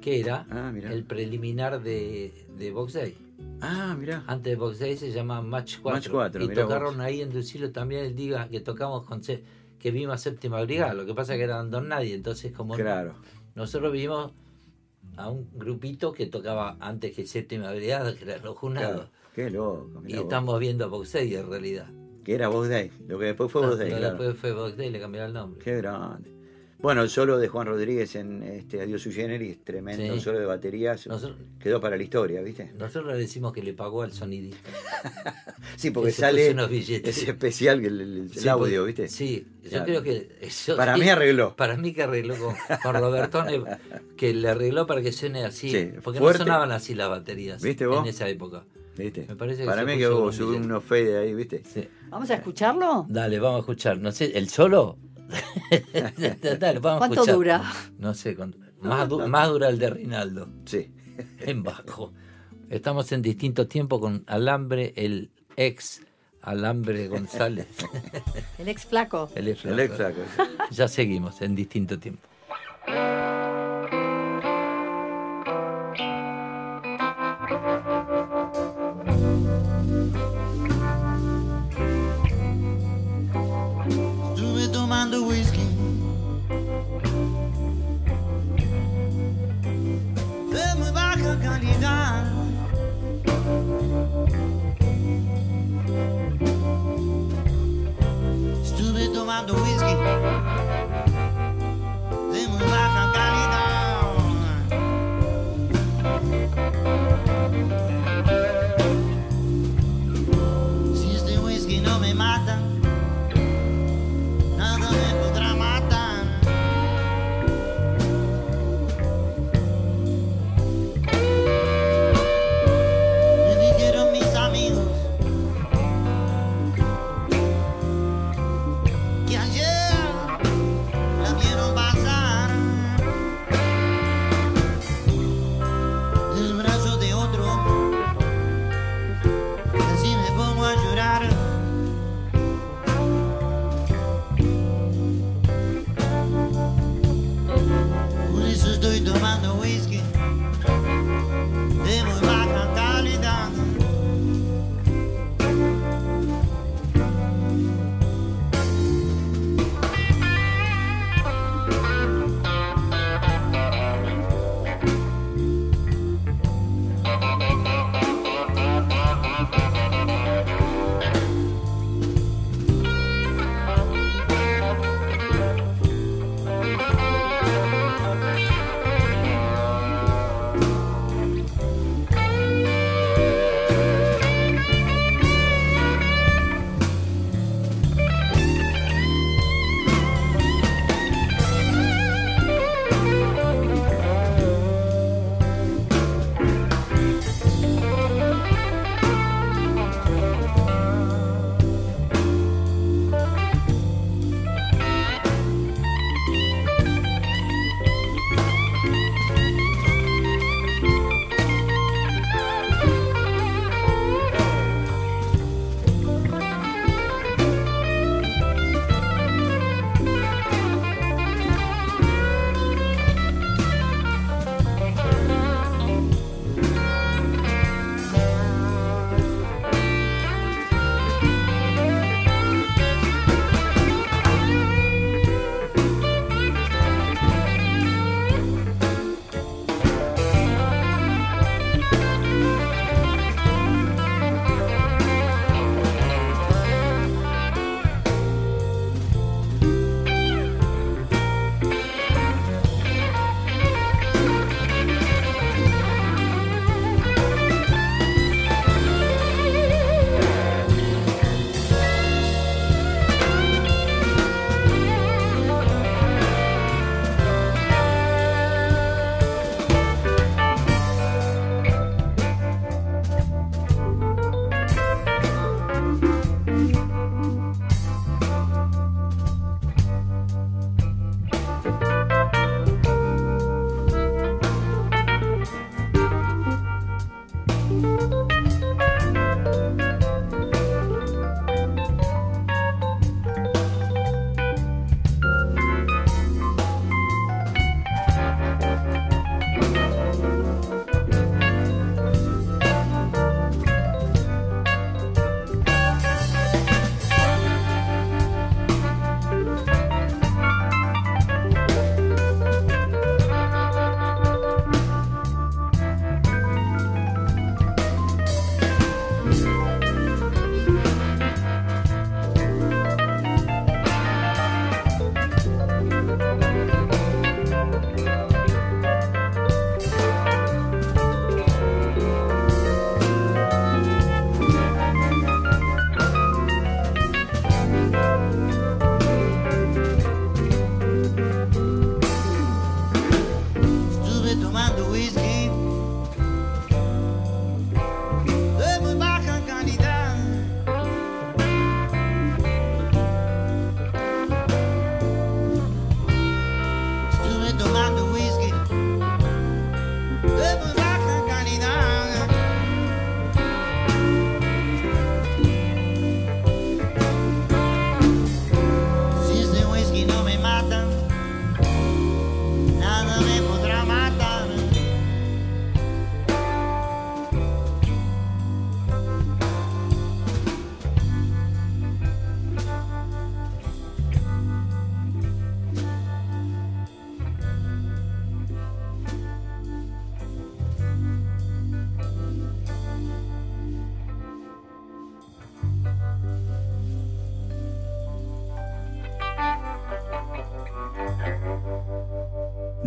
que era Ah, el preliminar de, de Box Day. Ah, mirá. Antes de Box Day se llama Match 4. Match 4, y tocaron vos. ahí en Ducilo también el Diga que tocamos con que vimos a Séptima Brigada. Lo que pasa es que eran dos nadie, entonces como Claro. nosotros vimos a un grupito que tocaba antes que Séptima Brigada, que eran los Junados. claro. Qué loco. Y vos. estamos viendo a Box Day en realidad. Que era Box Day. Lo que después fue Box Day, Pero claro. Después fue Box Day, le cambiaron el nombre. Qué grande. Bueno, el solo de Juan Rodríguez en este Adiós Sui Generis, tremendo Sí. solo de batería, Nosotros- quedó para la historia, ¿viste? Nosotros le decimos que le pagó al sonidista. <laughs> Sí, porque sale ese especial, que el, el- Sí, audio, porque- ¿viste? Sí, yo creo que eso Para sí, mí arregló. Para mí que arregló con, con Robertone, <laughs> que le arregló para que suene así. Sí, porque fuerte. no sonaban así las baterías ¿Viste vos? en esa época. ¿Viste? Me parece que para mí que hubo un subí billete. unos fade ahí, ¿viste? Sí. ¿Vamos a escucharlo? Dale, vamos a escuchar. No sé, ¿el solo? <laughs> Dale, vamos a ¿Cuánto escuchar. dura? No sé, cuánto- más, du- más dura el de Rinaldo. Sí. <laughs> En bajo. Estamos en distinto tiempo con Alambre, el ex Alambre González. El ex flaco. el ex El ex flaco. Ya seguimos en distinto tiempo. mind the whiskey.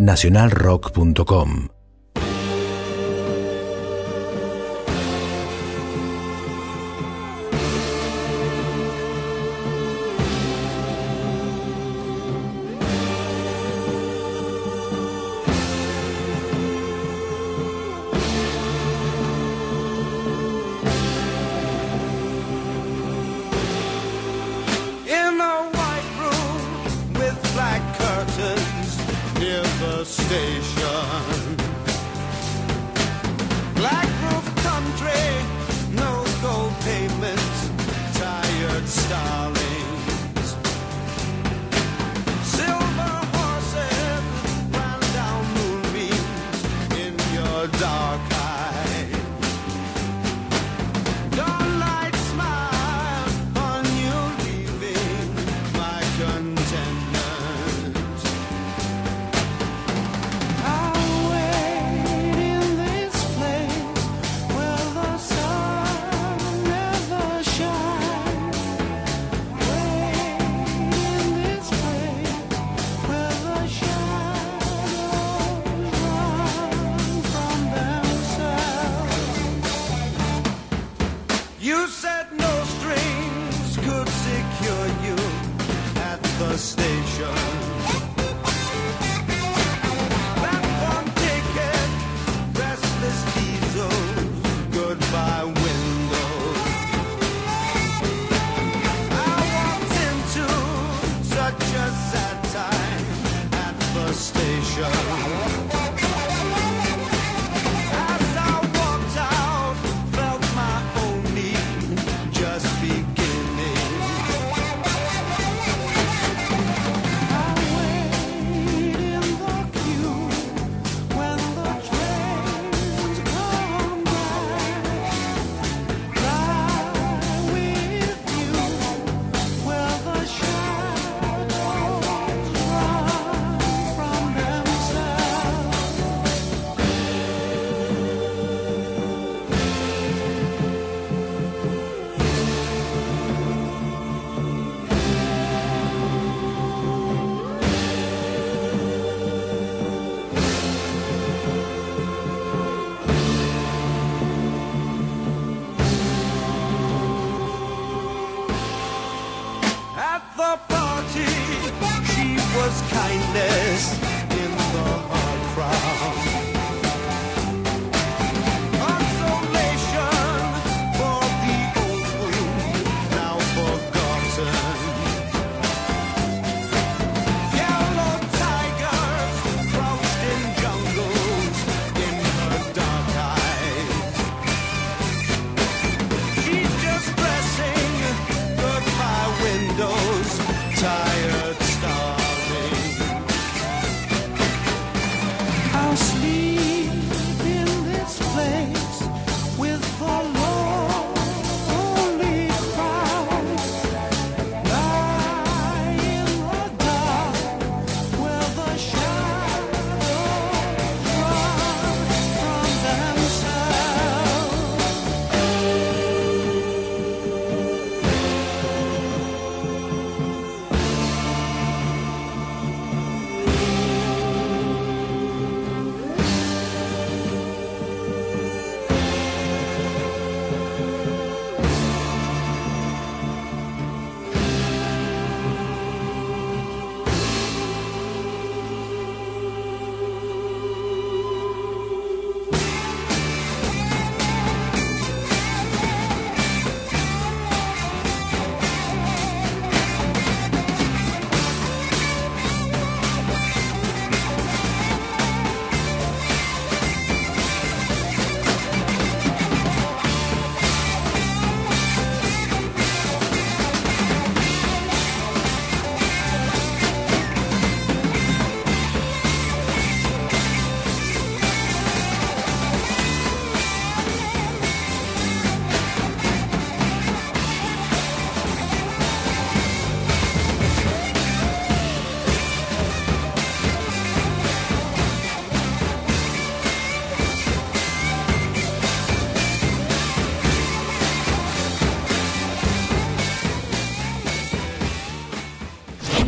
nacionalrock.com. station.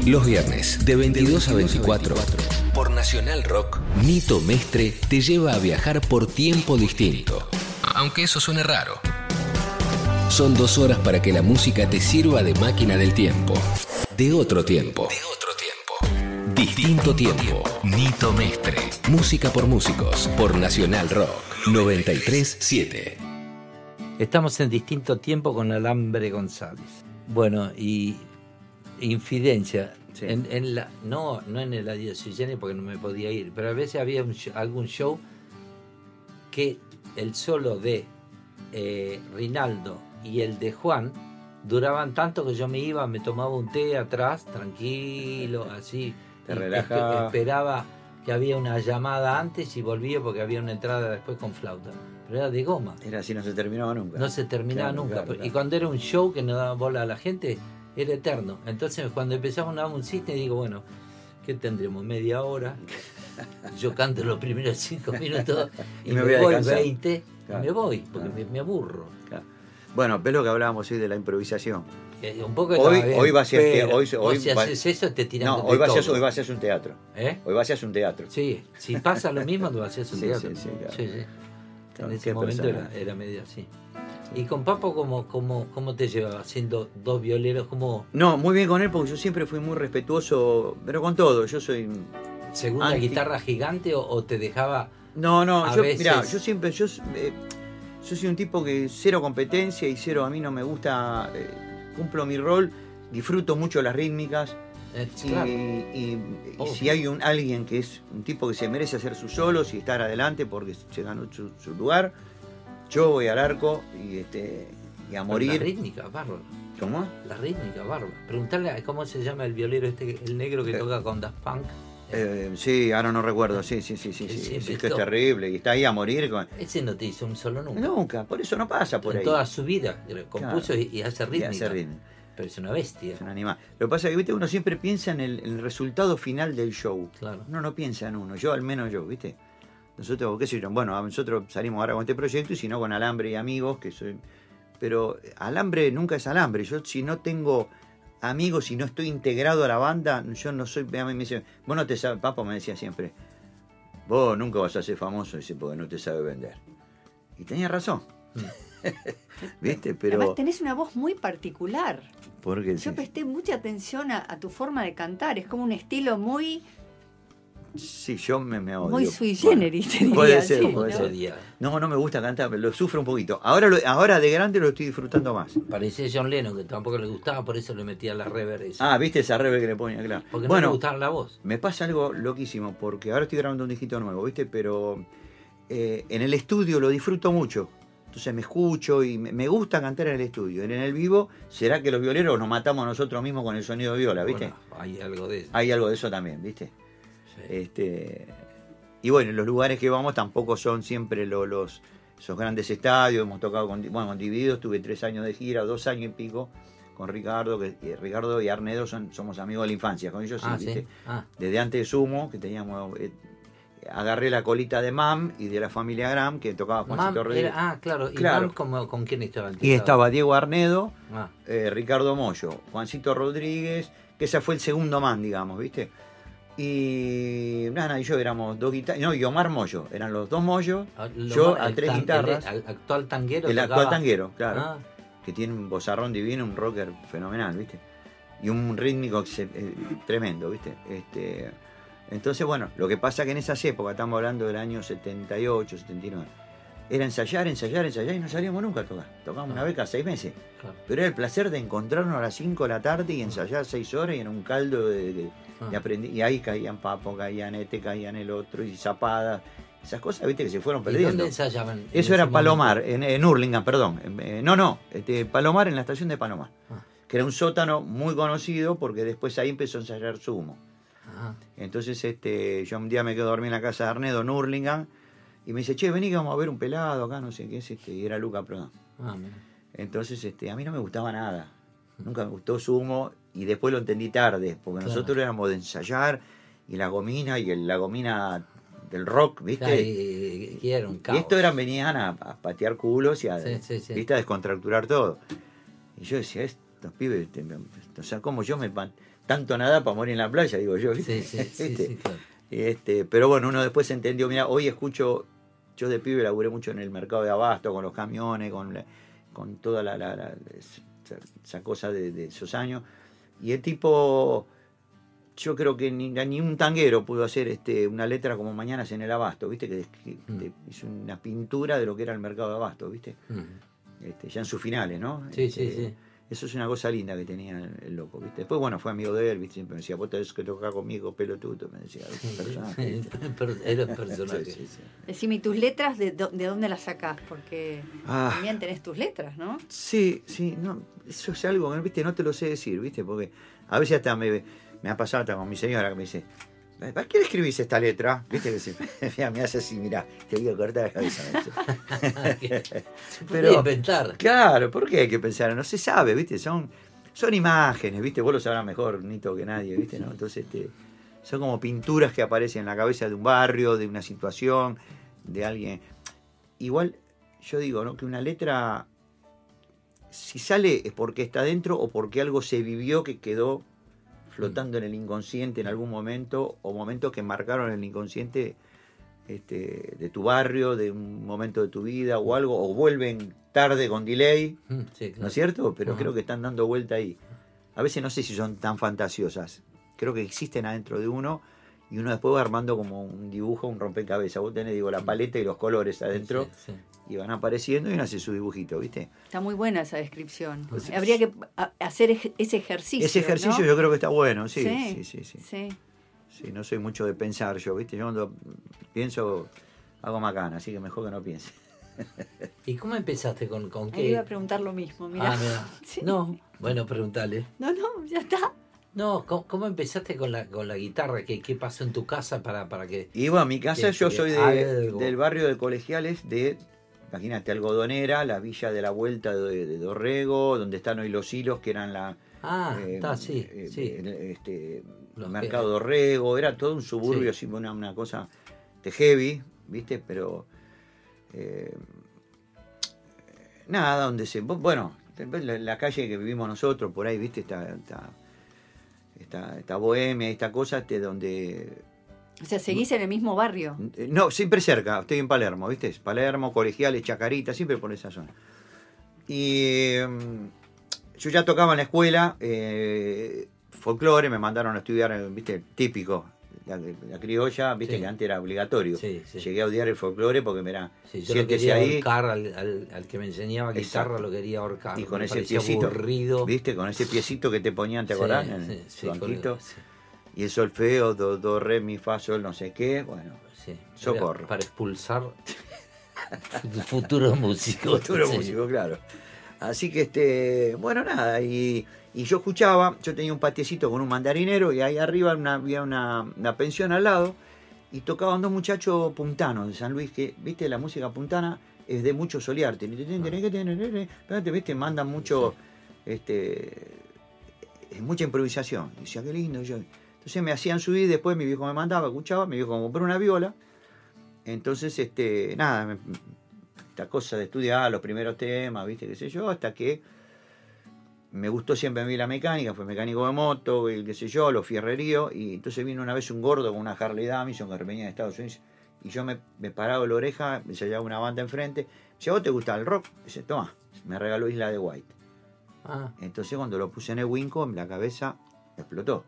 Los viernes, de 22 a 24, por Nacional Rock, Nito Mestre te lleva a viajar por tiempo distinto. Aunque eso suene raro. Son dos horas para que la música te sirva de máquina del tiempo. De otro tiempo. De otro tiempo. Distinto tiempo. Nito Mestre. Música por músicos. Por Nacional Rock. 937. Estamos en distinto tiempo con Alambre González. Bueno, y Infidencia. Sí. En, en la, no, no en el Generis porque no me podía ir, pero a veces había un algún show que el solo de eh, Rinaldo y el de Juan duraban tanto que yo me iba, me tomaba un té atrás, tranquilo, <laughs> así. Te relajaba. esperaba que había una llamada antes y volvía porque había una entrada después con flauta. Pero era de goma. Era así, no se terminaba nunca. No se terminaba Claro, nunca. claro, Y cuando era un show que no daba bola a la gente, era eterno. Entonces, cuando empezamos a dar un cine, digo, bueno, ¿qué tendremos? ¿Media hora? <laughs> Yo canto los primeros cinco minutos <laughs> y, Y me me, voy a voy descansar. 20 Claro, y me voy, porque claro. me, me aburro. Claro. Bueno, pero lo que hablábamos hoy de la improvisación. Eh, Un poco Hoy- bien, hoy va a ser que- pero hoy- hoy si haces eso, te tiran No, hoy va, a ser, todo. hoy va a ser un teatro. ¿Eh? Hoy va a ser un teatro. Sí, si pasa lo mismo, tú haces un <laughs> Sí, teatro. sí, sí, claro. Sí, sí. Claro, En ese momento era, era medio así. ¿Y con Papo cómo, cómo, cómo te llevaba? Siendo dos violeros, como No, muy bien con él porque yo siempre fui muy respetuoso, pero con todo. Yo soy. segunda Anti- guitarra gigante o, o te dejaba No, no, yo, veces- mirá, yo siempre. Yo, eh, yo soy un tipo que cero competencia y cero. A mí no me gusta. eh, cumplo mi rol, disfruto mucho las rítmicas. eh, Y, claro, y- si hay un alguien que es un tipo que se merece hacer sus solos y estar adelante porque se ganó su, su lugar, yo voy al arco y este y a la morir. rítmica, bárbaro. ¿Cómo? La rítmica, bárbaro. Preguntarle a cómo se llama el violero este, el negro que Eh. toca con Daft Punk. Eh, sí, ahora no recuerdo. Sí, sí, sí, sí. Sí, es que es terrible y está ahí a morir. Con... Ese no te hizo un solo nunca. Nunca, por eso no pasa por en ahí. toda su vida compuso Claro. y, y hace Y rítmica. hace ritmo. Pero es una bestia. Es un animal. Lo que pasa es que ¿viste? uno siempre piensa en el, en el resultado final del show. Claro. Uno no piensa en uno, yo al menos yo, ¿viste? Nosotros, qué sé yo, bueno, nosotros salimos ahora con este proyecto y si no con Alambre y amigos, que soy... Pero Alambre nunca es Alambre. Yo si no tengo amigos y no estoy integrado a la banda, yo no soy... Me dice, vos no te sabes, Papo me decía siempre, vos nunca vas a ser famoso, dice, porque no te sabe vender. Y tenía razón. <laughs> ¿Viste? Pero... Además tenés una voz muy particular. Porque Yo presté mucha atención a, a tu forma de cantar. Es como un estilo muy, Sí, yo me, me odio. muy sui generis, te diría. puede ser, sí, puede ¿no? ser. No, no me gusta cantar, lo sufro un poquito. Ahora, lo- ahora de grande lo estoy disfrutando más. Parecía John Lennon, que tampoco le gustaba, por eso le metía la reverb esa. Ah, viste esa rebe que le ponía, claro. porque no bueno, le gustaba la voz. me pasa algo loquísimo, porque ahora estoy grabando un disquito nuevo, ¿viste? Pero eh, en el estudio lo disfruto mucho. Entonces me escucho y me, me gusta cantar en el estudio. En el vivo, ¿será que los violeros nos matamos nosotros mismos con el sonido de viola, viste? Bueno, hay algo de eso. Hay algo de eso también, ¿viste? Este, y bueno, los lugares que vamos tampoco son siempre lo- los esos grandes estadios. Hemos tocado con, bueno, con Divididos, tuve tres años de gira, dos años y pico con Ricardo, que Ricardo y Arnedo son, somos amigos de la infancia, con ellos sí, ah, ¿viste? Ah, Desde antes de Sumo, que teníamos, eh, agarré la colita de Mam y de la familia Gram, que tocaba Mam Juancito Rodríguez. era- ah, claro. ¿Y Claro. Mam como- con quién estaba? el Y estaba Diego Arnedo, Ah, eh, Ricardo Mollo, Juancito Rodríguez, que ese fue el segundo man, digamos, ¿viste? Y Nana y yo éramos dos guitarras, no, y Omar Mollo, eran los dos Mollos, ah, yo a tres tan- guitarras, El, el actual tanguero. el actual tanguero, claro, Ah, que tiene un bozarrón divino, un rocker fenomenal, ¿viste? Y un rítmico eh, tremendo, ¿viste? Este, entonces, bueno, lo que pasa que en esas épocas, estamos hablando del año 78, 79, era ensayar, ensayar, ensayar y no salíamos nunca a tocar. Tocábamos una Ah. cada seis meses. claro. Pero era el placer de encontrarnos a las 5 de la tarde y ensayar 6 horas y en un caldo de, de- Ah. de aprendi- Y ahí caían papo, caían este, caían el otro, y zapadas. Esas cosas, viste, que se fueron ¿Y perdiendo. dónde ensayaban? en Eso era? Palomar, en, en Hurlingham, perdón. Eh, no, no, este, Palomar en la estación de Palomar. Ah. Que era un sótano muy conocido porque después ahí empezó a ensayar Sumo. Ah, Entonces este, yo un día me quedo a dormir en la casa de Arnedo en Hurlingham y me dice, che, vení que vamos a ver un pelado acá, no sé qué es este. Y era Luca Prodan. ah. Entonces, este, a mí no me gustaba nada. Nunca me gustó Sumo y después lo entendí tarde, porque Claro. nosotros éramos de ensayar y la gomina y el- la gomina del rock, ¿viste? Ay, y era un y caos. esto eran, venían a, a patear culos y a, Sí, sí, sí. ¿viste? a descontracturar todo. Y yo decía, estos pibes, este, o sea, como yo me, tanto nada para morir en la playa, digo yo. ¿viste? Sí, sí, sí, <laughs> ¿Viste? claro. Este, pero bueno, uno después entendió, mira, hoy escucho, yo de pibe laburé mucho en el mercado de abasto, con los camiones, con, la- con toda la, la- la- esa, esa cosa de, de esos años. Y el tipo, yo creo que ni, ni un tanguero pudo hacer este, una letra como Mañanas en el Abasto, ¿viste? Que, que- Mm. hizo una pintura de lo que era el mercado de abasto, ¿viste? Mm. Este, ya en sus finales, ¿no? Sí, sí, Este, sí. Eso es una cosa linda que tenía el, el loco, ¿viste? Después, bueno, fue amigo de él, ¿viste? Siempre me decía, vos tenés que tocar conmigo, pelotudo, me decía. Personaje, <laughs> Era un <laughs> personaje. Sí, sí, sí. Decime, ¿y tus letras de, de dónde las sacás? Porque Ah. también tenés tus letras, ¿no? Sí, sí, no, eso es algo que ¿viste? no te lo sé decir, ¿viste? Porque a veces hasta me, me ha pasado hasta con mi señora que me dice, ¿para qué le escribís esta letra? ¿Viste? Que se, <laughs> mira, me hace así, mira, te a cortar la cabeza. <laughs> podía inventar. Claro, ¿por qué hay que pensar? No se sabe, ¿viste? Son, son imágenes, ¿viste? Vos lo sabrás mejor, Nito, que nadie, ¿viste? ¿no? Entonces, este, son como pinturas que aparecen en la cabeza de un barrio, de una situación, de alguien. Igual, yo digo, ¿no? Que una letra, si sale es porque está dentro o porque algo se vivió que quedó flotando en el inconsciente en algún momento o momentos que marcaron el inconsciente este, de tu barrio, de un momento de tu vida o algo, o vuelven tarde con delay, Mm, sí, claro. ¿no es cierto? Pero Ajá. creo que están dando vuelta ahí. A veces no sé si son tan fantasiosas. Creo que existen adentro de uno y uno después va armando como un dibujo, un rompecabezas. Vos tenés, digo, la paleta y los colores adentro Sí, sí. y van apareciendo y uno hace su dibujito, ¿viste? Está muy buena esa descripción. Pues- Habría que hacer ese ejercicio. Ese ejercicio ¿no? yo creo que está bueno, sí, Sí, sí, sí, sí. sí. Sí, no soy mucho de pensar yo, ¿viste? Yo cuando pienso hago macana, así que mejor que no piense. ¿Y cómo empezaste con, con qué? iba a preguntar lo mismo, mira. Ah, mira. <laughs> Sí. No, bueno, preguntale. No, no, ya está. No, ¿cómo, cómo empezaste con la, con la guitarra? ¿Qué, ¿Qué pasó en tu casa para, para que...? Y bueno, mi casa, yo soy de- del barrio de Colegiales, de, imagínate, Algodonera, la villa de la vuelta de, de Dorrego, donde están hoy los hilos, que eran la... Ah, eh, está, sí, eh, sí. este, Los mercado que- Dorrego, era todo un suburbio, Sí. así, una, una cosa de heavy, ¿viste? Pero... eh, nada, donde se... Bueno, la, la calle que vivimos nosotros, por ahí, ¿viste? Está... está esta, esta bohemia, esta cosa, este, donde O sea, seguís en el mismo barrio. eh, No, siempre cerca, estoy en Palermo, ¿viste? Palermo, Colegiales, Chacarita, siempre por esa zona. Y mm, yo ya tocaba en la escuela eh, folclore, me mandaron a estudiar, ¿viste? Típico, la, la criolla, ¿viste? Sí. Que antes era obligatorio. Sí, sí. Llegué a odiar el folclore porque, mira, Sí, yo lo siéntese quería ahí ahorcar al, al, al que me enseñaba guitarra, Exacto. lo quería ahorcar. y con me ese piecito, aburrido. ¿viste? Con ese piecito que te ponían, ¿te acordás? En el banquito. Y el solfeo, do, do, re, mi, fa, sol, no sé qué, bueno. Socorro. Para expulsar <laughs> futuros músicos. Futuro Sí. músico, claro. Así que, este, bueno, nada, y, y yo escuchaba, yo tenía un patiecito con un mandarinero y ahí arriba una- había una, una pensión al lado y tocaban dos muchachos puntanos de San Luis, que, viste, la música puntana es de mucho solearte. Viste, mandan mucho, este, es mucha improvisación. Y decía, qué lindo. Yo, entonces me hacían subir, después mi viejo me mandaba, escuchaba, mi viejo compró una viola. Entonces, este, nada, me- esta cosa de estudiar los primeros temas, viste, qué sé yo, hasta que me gustó siempre a mí la mecánica, fue mecánico de moto, el qué sé yo, los fierreríos, y entonces vino una vez un gordo con una Harley Davidson que venía de Estados Unidos, y yo me, me paraba la oreja, me llevaba una banda enfrente, si a vos te gusta el rock, dice, toma, me regaló Isla de White. Ah, Entonces cuando lo puse en el Winco, la cabeza explotó.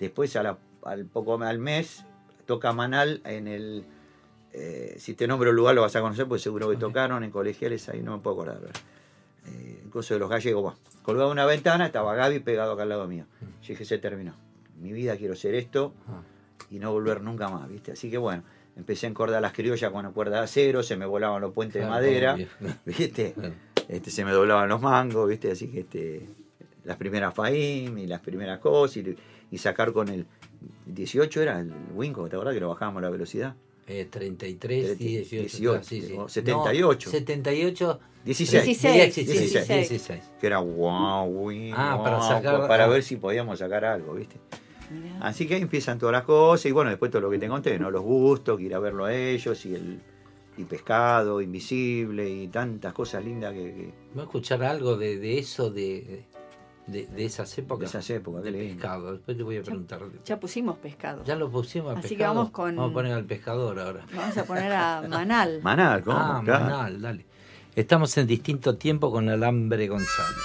Después a la- al poco al mes toca Manal en el eh, si te nombro el lugar lo vas a conocer porque seguro que tocaron en colegiales ahí no me puedo acordar. Eh, coso de los gallegos, bueno, colgado una ventana estaba Gaby pegado acá al lado mío. Yo dije se terminó. Mi vida quiero ser esto ah. y no volver nunca más, ¿viste? Así que bueno, empecé a encordar las criollas con la cuerda de acero, se me volaban los puentes de madera. <laughs> ¿viste? Claro. este, se me doblaban los mangos, ¿viste? Así que este, las primeras FAIM y las primeras cosas y, y sacar con el 18 era el Winco, ¿te acordás que lo bajábamos la velocidad? Eh, 33, 18, 18, claro, sí, sí. o 78. No, 78, 16. 16. 16, 16. 16. Que era wow, win, Ah, para wow, sacar- para ah. ver si podíamos sacar algo, ¿viste? Mirá. Así que ahí empiezan todas las cosas y bueno, después todo lo que te conté, ¿no? Los gustos, que ir a verlo a ellos y el y pescado, invisible y tantas cosas lindas que, que- Voy a escuchar algo de, de eso, de, de, de esas épocas. De esas épocas, de pescado. Después te voy a preguntar. de- Ya pusimos pescado. Ya lo pusimos a Así que pescado. vamos con- Vamos a poner al pescador ahora. Vamos a poner a <laughs> Manal. Manal, ¿cómo? Ah, Claro. Manal, dale. Estamos en distinto tiempo con Alambre González.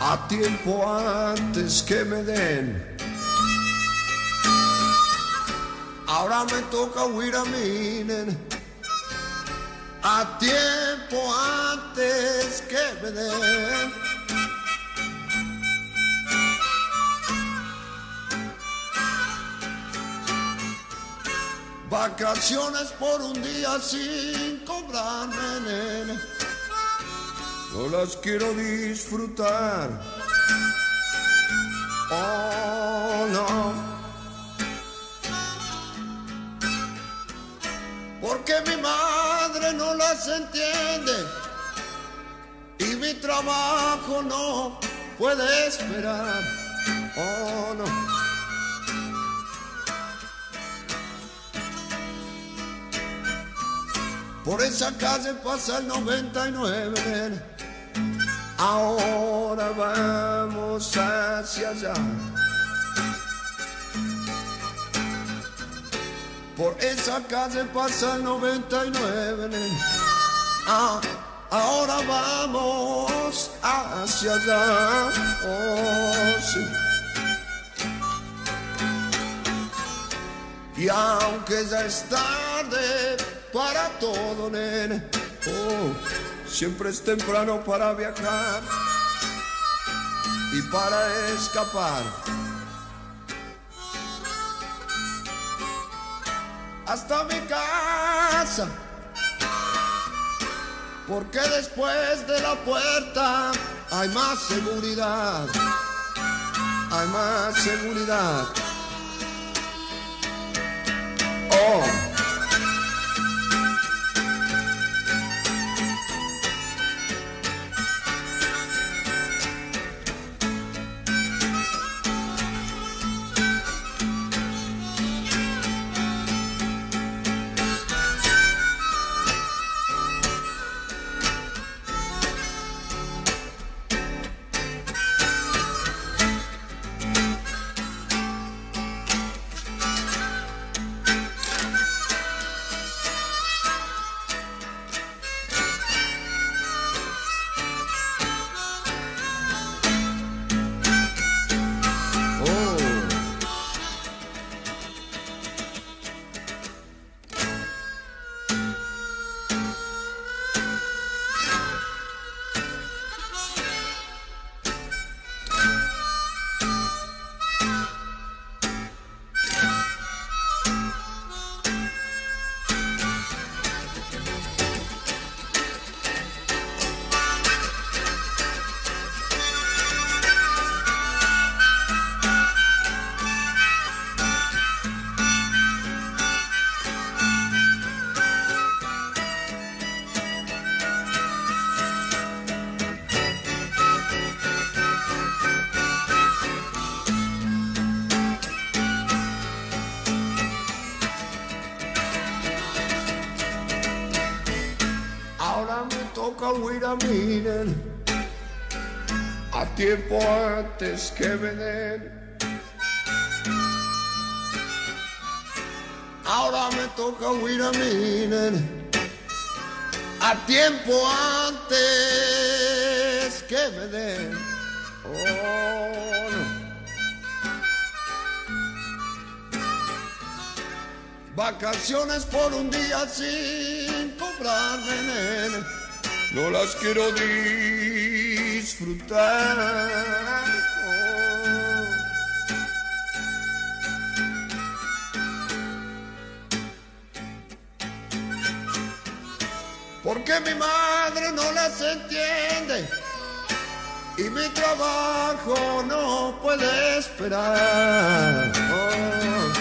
A tiempo antes que me den. Ahora me toca huir a nene a tiempo antes que me den. Vacaciones por un día sin cobrarme, nene. No las quiero disfrutar. Oh, no. Porque mi madre no las entiende. Y mi trabajo no puede esperar. Oh, no. Por esa calle pasa el 99, nene. Ahora vamos hacia allá. Por esa calle pasa el 99, nene. Ah, ahora vamos hacia allá. Oh, sí. Y aunque ya es tarde para todo, nene, oh, siempre es temprano para viajar y para escapar. Hasta mi casa, porque después de la puerta hay más seguridad, hay más seguridad. Oh. Tiempo antes que den. Ahora me toca huir a miren a tiempo antes que me den. Oh. Vacaciones por un día sin cobrarme, nene. No las quiero disfrutar. Porque mi madre no las entiende y mi trabajo no puede esperar. Oh.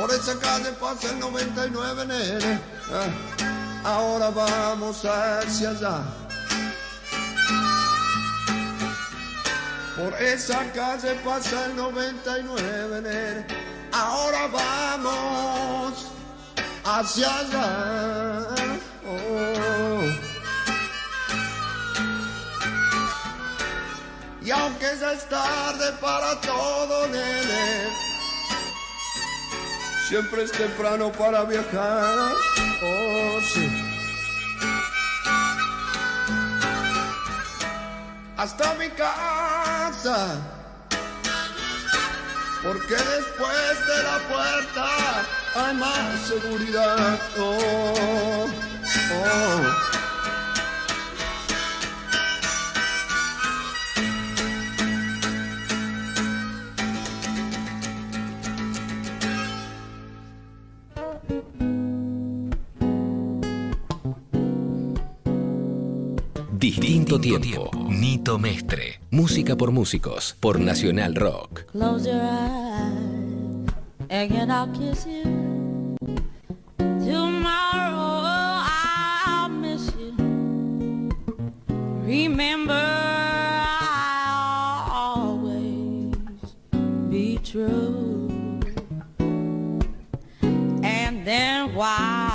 Por esa calle pasa el 99, nene. Ah, ahora vamos hacia allá. Por esa calle pasa el 99, nene. Ahora vamos hacia allá. Oh. Y aunque ya es tarde para todo, nene, siempre es temprano para viajar. Oh, sí. Hasta mi casa. Porque después de la puerta hay más seguridad. Oh, oh. Distinto tiempo. Nito Mestre. Música por músicos. Por Nacional Rock. Close your eyes and I'll kiss you. Tomorrow I'll miss you. Remember, I'll always be true. And then while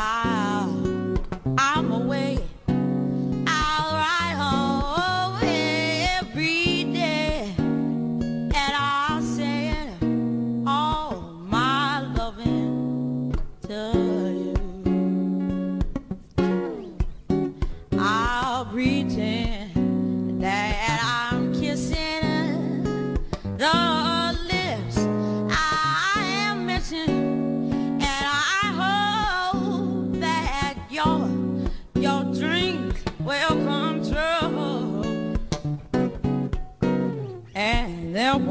And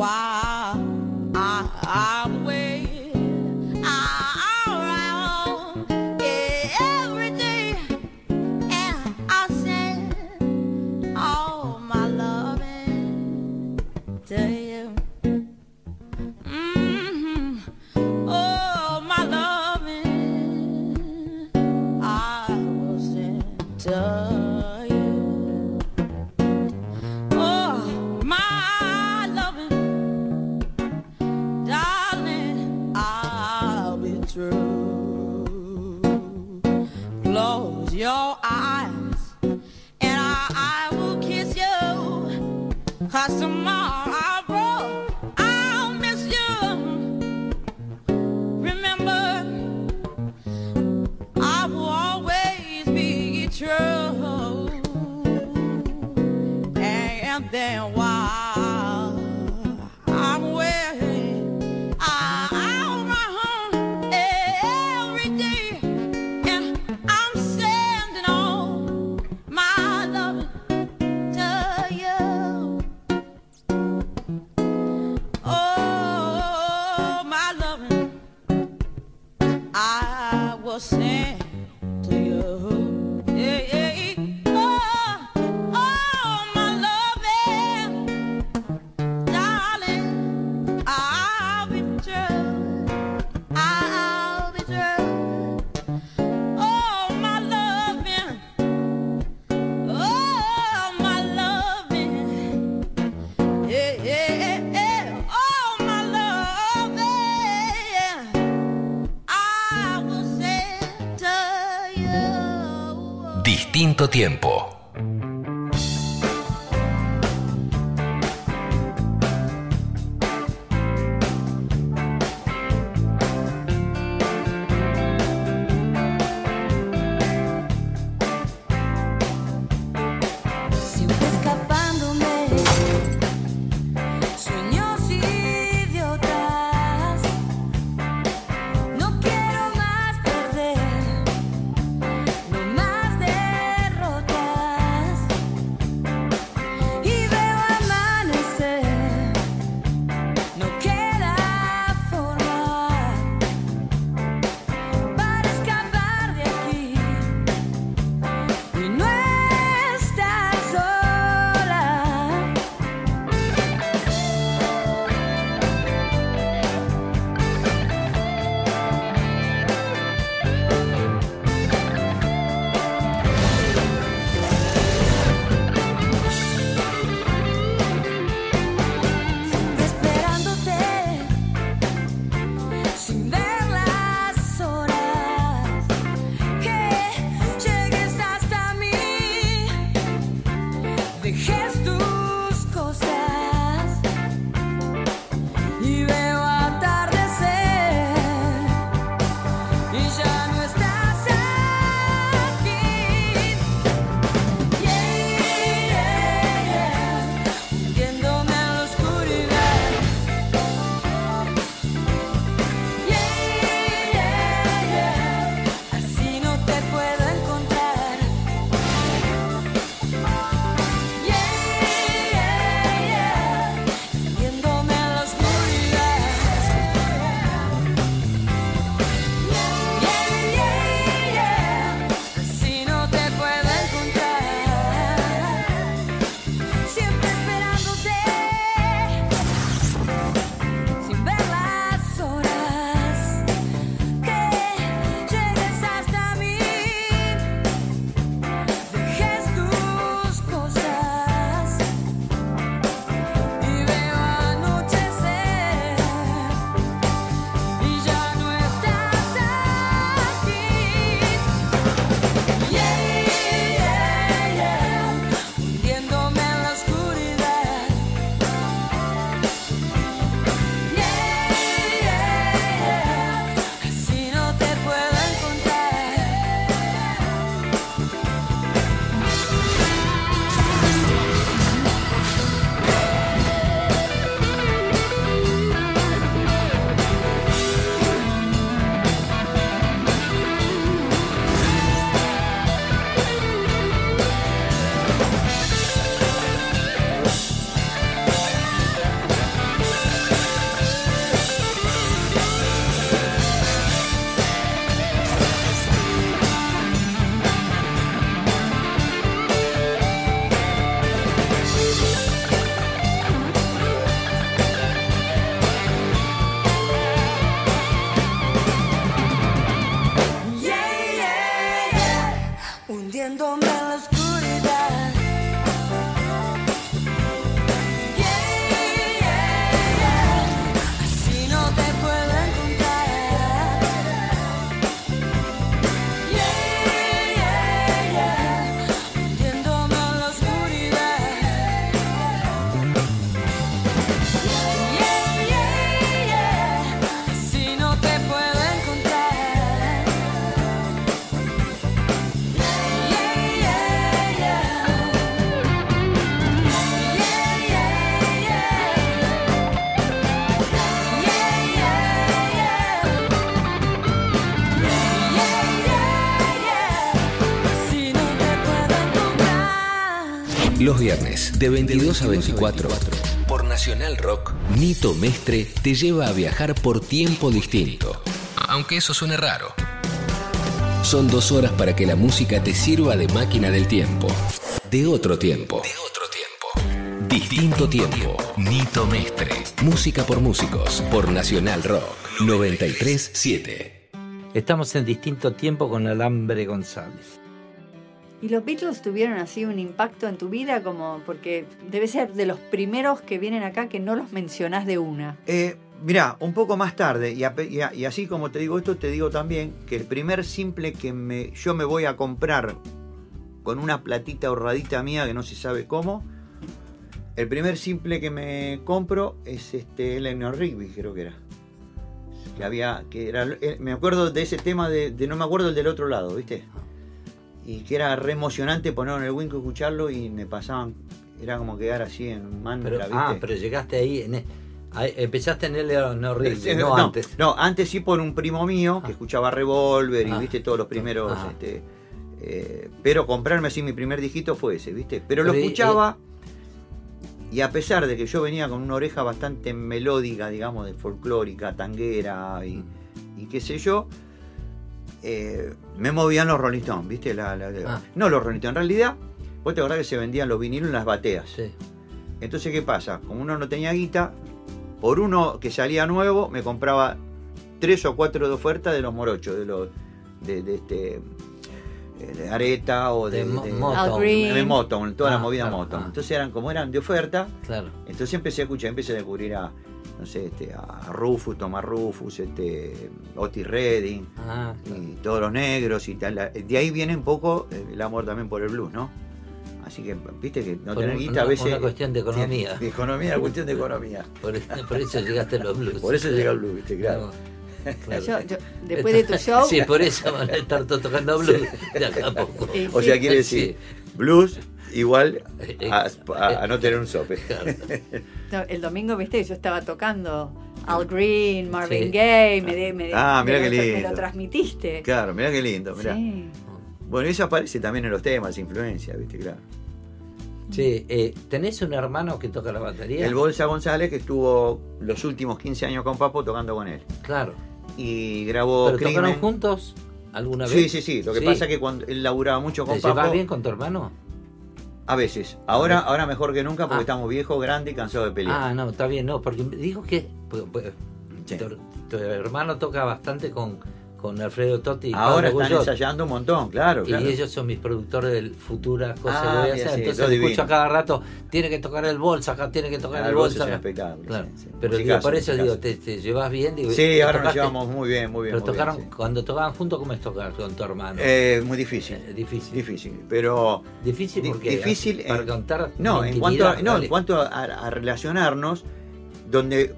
Tiempo. Viernes, de 22 a 24, por Nacional Rock, Nito Mestre te lleva a viajar por tiempo distinto. Aunque eso suene raro. Son dos horas para que la música te sirva de máquina del tiempo. De otro tiempo. De otro tiempo. Distinto tiempo. Nito Mestre. Música por músicos. Por Nacional Rock. 937. Estamos en distinto tiempo con Alambre González. ¿Y los Beatles tuvieron así un impacto en tu vida? como Porque debe ser de los primeros que vienen acá que no los mencionás de una. Eh, mirá, un poco más tarde, y, así como te digo esto, te digo también que el primer simple que me, yo me voy a comprar con una platita ahorradita mía que no se sabe cómo, el primer simple que me compro es este Eleanor Rigby, creo que era. Que había, que era, eh, me acuerdo de ese tema de, de no me acuerdo el del otro lado, ¿viste? Y que era re emocionante ponerlo en el Winco y escucharlo y me pasaban, era como quedar así en mantra, Pero, ¿viste? ah, pero llegaste ahí, en e- ahí- empezaste en el <laughs> no Sí, no, antes. No, antes sí por un primo mío que Ah. escuchaba Revolver y Ah. viste todos los primeros. Ajá. este, eh, pero comprarme así mi primer dijito fue ese, ¿viste? Pero lo Pero y- escuchaba y a pesar de que yo venía con una oreja bastante melódica, digamos, de folclórica, tanguera y, y qué sé yo, eh, me movían los Rolling Stones, ¿viste? La- la- Ah. No los Rolling Stones, en realidad, vos te acordás que se vendían los vinilos en las bateas. Sí. Entonces, ¿qué pasa? Como uno no tenía guita, por uno que salía nuevo, me compraba tres o cuatro de oferta de los morochos, de los de, de este eh, de Areta o de, De de- Motown. De Motown, toda Ah, la movida claro, Motown. ah. Entonces eran como eran de oferta, Claro. entonces empecé a escuchar, empecé a descubrir a no sé, este, a Rufus, Tomás Rufus, este, Otis Redding Ah, claro. y todos los negros y tal. De ahí viene un poco el amor también por el blues, ¿no? Así que, viste que no Por tener una- guita a veces. <laughs> una cuestión de economía. De economía, cuestión de economía. Por, por eso llegaste a los blues. Por eso llega el blues, viste, claro. Claro. Yo- yo- después de tu show. Sí, por eso van a estar todos tocando blues de acá a poco. Eh, O sí. sea, quiere decir, blues igual a, a- a no tener un sope. <laughs> No, el domingo, viste, yo estaba tocando Al Green, Marvin Sí. Gaye, me, de- me, de- Ah, lo, qué me lo lindo. transmitiste. Claro, mirá qué lindo, mirá. Sí. Bueno, eso aparece también en los temas, influencia, viste, claro. Sí, eh, ¿tenés un hermano que toca la batería? El Bolsa González que estuvo los últimos 15 años con Papo tocando con él. Claro. Y grabó ¿Pero Crimen. tocaron juntos alguna Sí, vez? sí, sí. Lo que pasa es que cuando él laburaba mucho con ¿Te llevas Papo, bien con tu hermano? A veces. Ahora, ahora mejor que nunca porque Ah. estamos viejos, grandes y cansados de pelear. Ah, no, está bien, no, porque dijo que pues, pues, Sí. tu, tu hermano toca bastante con, con Alfredo Totti y Ahora Pablo están ensayando un montón, claro, Y ellos son mis productores del futuras cosas Ah, que voy a hacer. Entonces escucho a cada rato, tiene que tocar el bolsa, acá tiene que tocar Ah, el Claro. sí, sí. Pero digo, por eso digo, te, te llevas bien. Digo, Sí, ahora nos llevamos muy bien, muy bien. Pero muy bien, tocaron, sí. cuando tocaban juntos, ¿cómo es tocar con tu hermano? Eh, muy difícil. Eh, difícil. Difícil, pero Difícil di- porque difícil para en- contar no, en cuanto a, no, en cuanto a, a relacionarnos, donde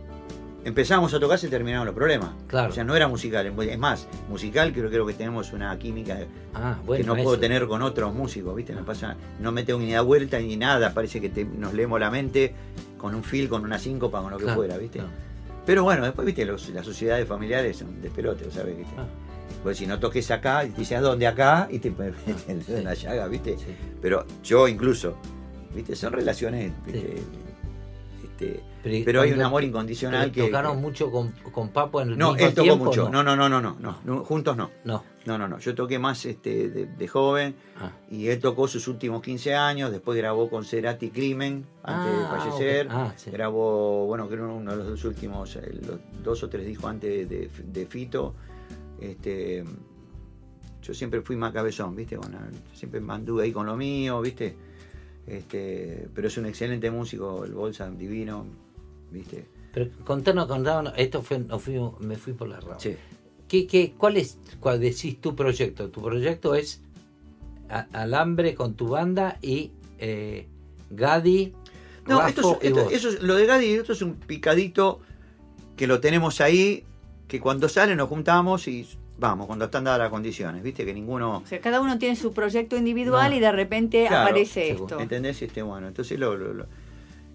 empezamos a tocar se terminaron los problemas. Claro. O sea, no era musical, es más, musical creo, creo que tenemos una química Ah, bueno, que no eso. puedo tener con otros músicos, ¿viste? Me pasa, no me tengo ni da vuelta ni nada, parece que te- nos leemos la mente con un feel, con una síncopa, con lo que Claro, fuera, ¿viste? Pero bueno, después, ¿viste? Los- las sociedades familiares son despelote, ¿sabes? ¿Viste? Ah. Pues si no toques acá, dices, ¿a dónde acá? Y te pones en sí. la llaga, ¿viste? Sí. Pero yo incluso, ¿viste? Son relaciones, ¿viste? Este, pero hay un amor incondicional que... ¿Tocaron mucho con, con Papo en el no, mismo él tocó tiempo? mucho. No, No, no, no, no, no, no, juntos no. no. No, no, no. Yo toqué más este, de, de joven Ah. y él tocó sus últimos 15 años. Después grabó con Cerati Crimen antes Ah, de fallecer. ok. Ah, sí. Grabó, bueno, creo uno de los dos últimos, eh, los dos o tres discos antes de, de Fito. Este, yo siempre fui más cabezón, ¿viste? Bueno, siempre anduve ahí con lo mío, ¿viste? Este, pero es un excelente músico, el Bolsa, divino, ¿viste? Pero contanos, contanos, esto fue, me fui por la rama. Sí. ¿Qué, qué, ¿Cuál es, cuál decís tu proyecto? Tu proyecto es a- Alambre con tu banda y eh, Gadi, No, esto es, y esto- eso es- lo de Gadi, esto es un picadito que lo tenemos ahí, que cuando sale nos juntamos y vamos, cuando están dadas las condiciones, ¿viste? Que ninguno... O sea, cada uno tiene su proyecto individual No. y de repente Claro, aparece esto. ¿Entendés? Este, bueno, entonces lo, lo- lo-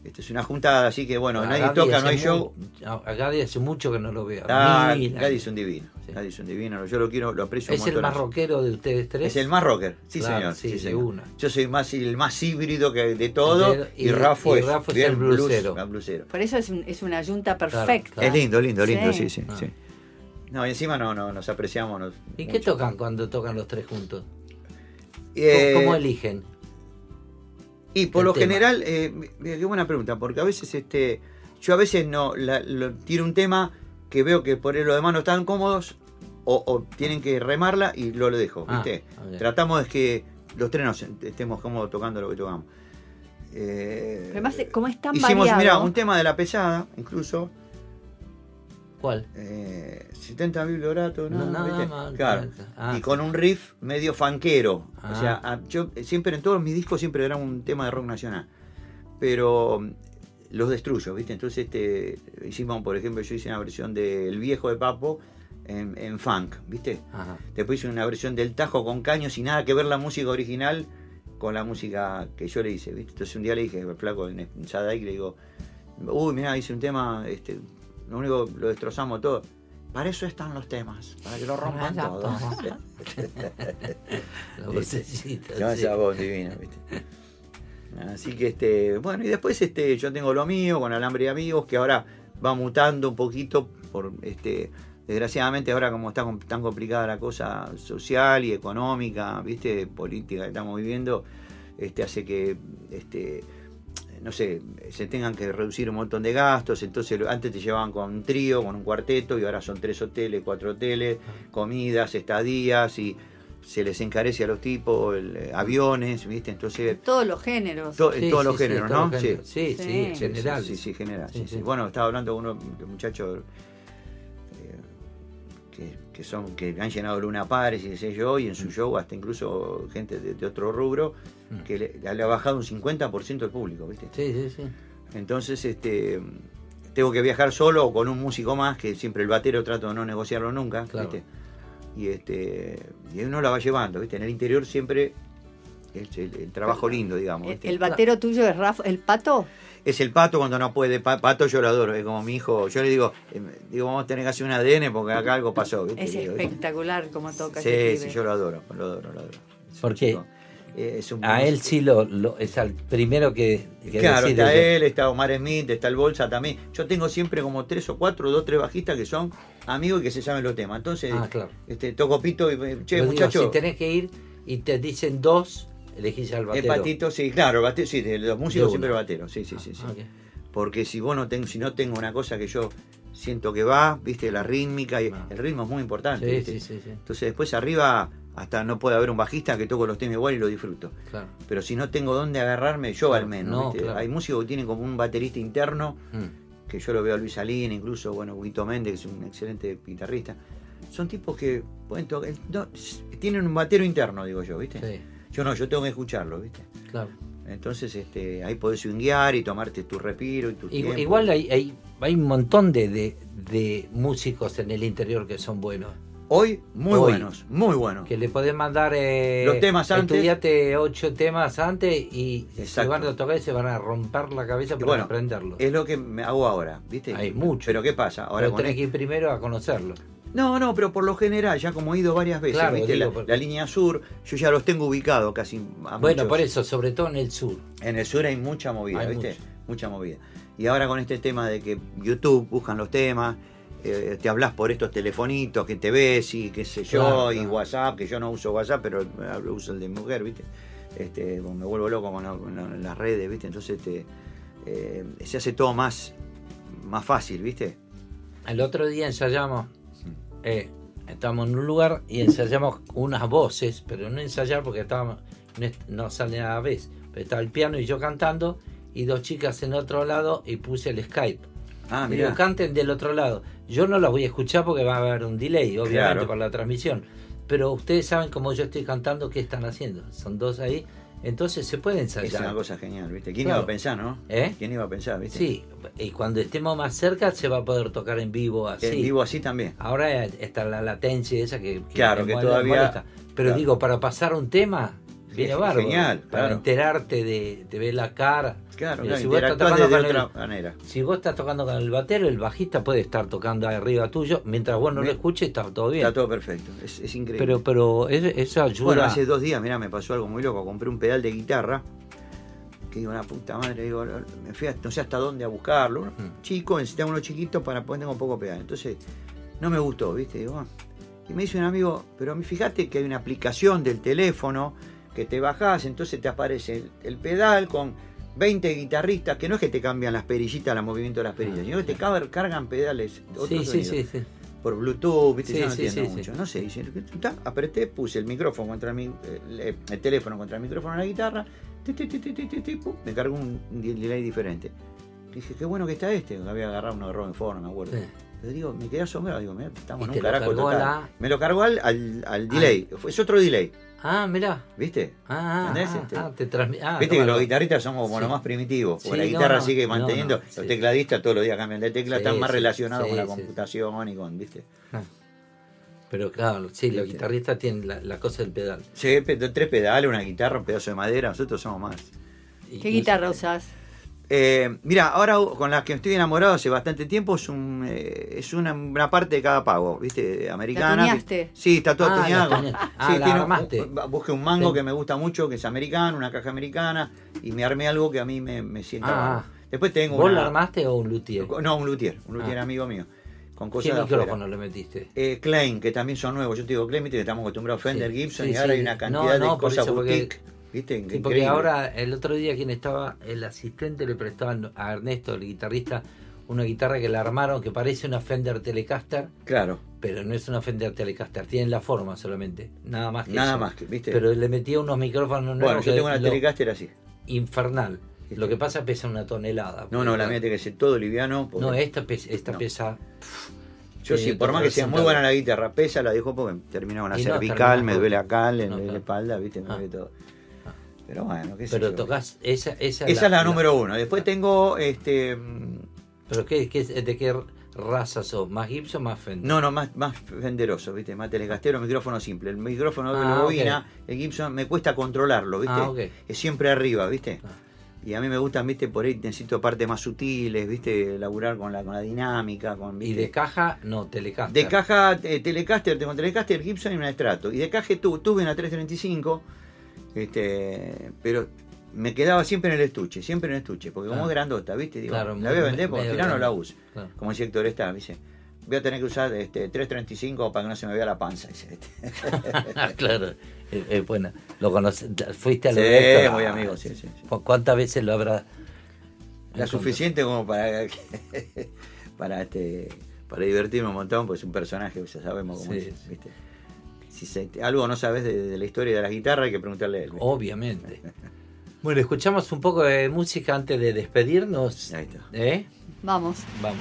esto es una juntada, así que bueno, A nadie toca, no hay show. A Gadi hace mucho que no lo veo. Ah, Gadi es un divino, Sí. Gadi es un divino, yo lo quiero, lo aprecio Es un el más rockero de ustedes tres. Es el más rocker, sí Claro, señor. sí, señor. una. Yo soy más el más híbrido que de todo De- y, y- Rafa y es, Rafa es el blues, blusero. el blusero. Por eso es, un- es una yunta perfecta. claro. Es lindo, lindo, lindo, sí, Sí. sí, Ah. sí. No, y encima no, no, nos apreciamos. nos- ¿Y qué tocan cuando tocan los tres juntos? Eh, ¿Cómo eligen? Y por lo tema? general, eh, mira, qué buena pregunta, porque a veces este, yo a veces no la- lo- tiro un tema que veo que por lo demás no están cómodos o, o tienen que remarla y lo, lo dejo, Ah, ¿viste? ok. Tratamos de que los tres nos estemos cómodos tocando lo que tocamos. Eh, Además, como es tan hicimos, mira, un tema de la pesada, incluso, ¿Cuál? eh, 70 biblioratos, ¿no? No, nada más, Claro. ah, y con un riff medio fanquero. Ah. O sea, a- yo eh, siempre en todos mis discos siempre era un tema de rock nacional. Pero mm, los destruyo, ¿viste? Entonces este hicimos, por ejemplo, yo hice una versión de El viejo de Papo en, en funk, ¿viste? Ajá. Después hice una versión del Tajo con caños y nada que ver la música original con la música que yo le hice, ¿viste? Entonces un día le dije, flaco en Sadaic, le digo, uy, mira, hice un tema, este, lo único, lo destrozamos todo. Para eso están los temas, para que lo rompan Para todo. todo. La vocecita, sí. esa voz divina, ¿viste? Así que este, bueno, y después este, yo tengo lo mío con Alambre y Amigos, que ahora va mutando un poquito por este. Desgraciadamente ahora como está tan complicada la cosa social y económica, viste, política que estamos viviendo, este, hace que este, no sé, se tengan que reducir un montón de gastos, entonces antes te llevaban con un trío, con un cuarteto, y ahora son tres hoteles, cuatro hoteles, comidas, estadías, y se les encarece a los tipos el, eh, aviones, ¿viste? Entonces, Todos los géneros. to- en Sí, todos sí, los sí, géneros, ¿no? los géneros. Sí, sí, Sí. en Sí, general. Sí, sí, general. Sí, sí, sí. sí. Bueno, estaba hablando con unos muchachos eh, que, que son que han llenado Luna Pares y qué sé yo, y en su show hasta incluso gente de, de otro rubro que le, le ha bajado un 50% el público, ¿viste? Sí, sí, sí. Entonces, este, tengo que viajar solo o con un músico más, que siempre el batero trato de no negociarlo nunca, Claro. ¿viste? Y este, y uno la va llevando, ¿viste? En el interior siempre es el, el trabajo lindo, digamos. El, ¿viste? el batero tuyo es Rafa, el pato. Es el pato cuando no puede, Pa- pato yo lo adoro, es como mi hijo, yo le digo, eh, digo, vamos a tener que hacer un ADN porque acá algo pasó, ¿viste? Es espectacular como toca Sí, sí, yo lo adoro, lo adoro, lo adoro. Es Porque chico, eh, es un a él sí lo, lo- es al primero que, que Claro, decide está él, está Omar Smith, está el Bolsa también. Yo tengo siempre como tres o cuatro, dos, tres bajistas que son amigos y que se saben los temas. Entonces, Ah, claro. este, toco pito y eh, che, Yo digo, muchacho. si tenés que ir y te dicen dos, elegís al El batero. patito, sí, claro, el batero, sí, de los músicos siempre batero, sí, sí, sí, sí. Ah. Porque si vos no tengo, si no tengo una cosa que yo siento que va, viste, la rítmica y Ah. el ritmo es muy importante. Sí, sí, sí, Entonces después arriba hasta no puede haber un bajista que toco los temas igual y lo disfruto. claro. Pero si no tengo dónde agarrarme, yo Claro, al menos. no, ¿viste? claro. Hay músicos que tienen como un baterista interno Mm. que yo lo veo a Luis Salín, incluso, bueno, Guito Méndez, que es un excelente guitarrista. Son tipos que pueden tocar, no, tienen un batero interno, digo yo, ¿viste? Sí, Yo no, yo tengo que escucharlo, ¿viste? claro. Entonces, este, ahí podés swinguear y tomarte tu respiro y tu Igual, igual hay, hay, hay un montón de, de, de músicos en el interior que son buenos. Hoy, muy Hoy. buenos, muy buenos. Que le podés mandar eh, Los temas antes. Estudiate ocho temas antes y se Exacto. van a tocar y se van a romper la cabeza para bueno, aprenderlo. Es lo que me hago ahora, ¿viste? Hay mucho. Pero ¿qué pasa? Ahora Pero tenés esto- que ir primero a conocerlo. No, no, pero por lo general, ya como he ido varias veces, Claro, ¿viste? digo, la, porque- la línea sur, yo ya los tengo ubicados casi a Bueno, muchos. por eso, sobre todo en el sur. En el sur hay mucha movida, Hay ¿viste? mucho. Mucha movida. Y ahora con este tema de que YouTube buscan los temas, eh, te hablas por estos telefonitos que te ves y qué sé yo, Claro, y claro. WhatsApp, que yo no uso WhatsApp, pero eh, uso el de mujer, ¿viste? Este, me vuelvo loco con, la- con la- las redes, ¿viste? Entonces este, eh, se hace todo más, más fácil, ¿viste? El otro día ensayamos, eh, estábamos en un lugar y ensayamos unas voces, pero no ensayar porque estábamos, no, sale a la vez. Pero estaba el piano y yo cantando y dos chicas en otro lado y puse el Skype. Ah, Y digo, canten del otro lado. Yo no las voy a escuchar porque va a haber un delay, obviamente, Claro. por la transmisión. Pero ustedes saben cómo yo estoy cantando, qué están haciendo. Son dos ahí. Entonces se puede Es ensayar. una cosa genial, ¿viste? ¿Quién Claro. iba a pensar, no? ¿Eh? ¿Quién iba a pensar, ¿viste? Sí, y cuando estemos más cerca se va a poder tocar en vivo así. En vivo así también. Ahora está la latencia esa que, Claro, que todavía- molesta. Pero claro. digo, para pasar un tema, viene Es bárbaro. genial, Para enterarte de, de ver la cara. Claro, Mira, claro, si, vos estás tocando de con otra el, manera. si vos estás tocando con el batero, el bajista puede estar tocando arriba tuyo. Mientras vos no lo escuches, está todo bien. Está todo perfecto, es, es increíble. pero pero eso, eso ayuda. Bueno, hace dos días, mirá, me pasó algo muy loco. Compré un pedal de guitarra. Que digo, una puta madre, digo, me fui a- no sé hasta dónde a buscarlo. Mm. Chico, necesitaba uno chiquito para poner un poco pedal. Entonces, no me gustó, ¿viste? Digo, ah. Y me dice un amigo, pero fíjate que hay una aplicación del teléfono que te bajás, entonces te aparece el, el pedal con 20 guitarristas, que no es que te cambian las perillitas, el movimiento de las perillas, sino que te car- cargan pedales, otros Ah, sí, sí, sonidos sí, sí. por Bluetooth, Yo no entiendo mucho. No sé, apreté, puse el micrófono contra mi, el, el teléfono contra el micrófono de la guitarra, ti, ti, ti, pum, me cargó un delay diferente. Dije, qué bueno que está este, había agarrado uno de Robin Ford, no me acuerdo. Pero digo, me quedé asombrado, digo, mira, estamos en un carajo total. la- Me lo cargó al, al, al delay, es otro delay, Ah, mirá. ¿viste? Ah, ah, ¿Entendés? ah, Este? ah, te transmi- ah, Viste que los guitarristas somos como Sí. los más primitivos, porque Sí, la guitarra no, sigue manteniendo, no, los sí. tecladistas todos los días cambian de tecla, Sí, están más sí, relacionados sí, con la sí. computación y con, ¿viste? Pero claro, sí, los guitarristas tienen la, la cosa del pedal. Sí, tres pedales, una guitarra, un pedazo de madera, nosotros somos más. ¿Qué guitarra usás? Eh, mira, ahora con las que estoy enamorado hace bastante tiempo es, un, eh, es una, una parte de cada pago, ¿viste? Americana. ¿La que- tuneaste? sí, está toda Ah, tuneaste. Ah, Sí, la armaste. un- busqué un mango Sí. que me gusta mucho, que es americano, una caja americana, y me armé algo que a mí me, me sienta Ah. Después tengo ¿Vos una- la armaste o un luthier? No, un luthier, un luthier Ah. amigo mío, con ¿Qué cosas de afuera. micrófono le metiste? Eh, Klein, que también son nuevos. Yo te digo Klein, que estamos acostumbrados a Fender, Sí, Gibson, y ahora hay una No, cantidad no, de por cosas eso, porque- boutique. ¿Viste? Sí, porque Increíble. ahora el otro día quien estaba, el asistente le prestaban a Ernesto, el guitarrista, una guitarra que la armaron que parece una Fender Telecaster, Claro, pero no es una Fender Telecaster, tiene la forma solamente, nada más que nada eso. más que, ¿viste? Pero le metía unos micrófonos nuevos bueno, yo tengo una Telecaster así. infernal. Lo que pasa pesa una tonelada. No, no, la mía tiene que ser todo liviano. porque- No, esta pesa, esta No. pesa Yo Sí, sí, por más que sea muy buena la guitarra, pesa, la dejo porque termina con la Y cervical, me duele acá, en, no, en la claro. espalda, ¿viste? Me Ah. duele todo. Pero bueno, qué sé Pero yo. tocas esa, esa, Esa es la, número uno. Después tengo este. ¿Pero qué, qué, de qué raza sos? ¿Más Gibson más Fender? No, no, más, más fenderoso, ¿viste? Más telecastero, micrófono simple. El micrófono de Ah, la bobina, el Gibson, me cuesta controlarlo, ¿viste? Ah, ok. Es siempre arriba, ¿viste? Ah. Y a mí me gustan, ¿viste? Por ahí necesito partes más sutiles, ¿viste? Laburar con la, con la dinámica, con. Y de caja, no, Telecaster. De caja eh, Telecaster, tengo Telecaster, Gibson y una Strato. Y de caja tu- tuve una 335, este, pero me quedaba siempre en el estuche, siempre en el estuche, porque como Ah. es grandota, ¿viste? Digo, Claro, la voy a vender porque al final no la uso. Claro. Como decía Héctor está, dice, voy a tener que usar este 335 para que no se me vea la panza. Dice. Ah, <laughs> claro, es, es buena. ¿Lo conoces? ¿Fuiste a lo Sí, de Héctor? muy amigo, sí, sí, sí. ¿Cu- ¿Cuántas veces lo habrá? La suficiente como para <laughs> para este para divertirme un montón, pues es un personaje, ya sabemos cómo Sí, es. Si se- algo no sabes de, de la historia de la guitarra, hay que preguntarle a él. Obviamente. <laughs> Bueno, escuchamos un poco de música antes de despedirnos. Ahí está. ¿Eh? Vamos. Vamos.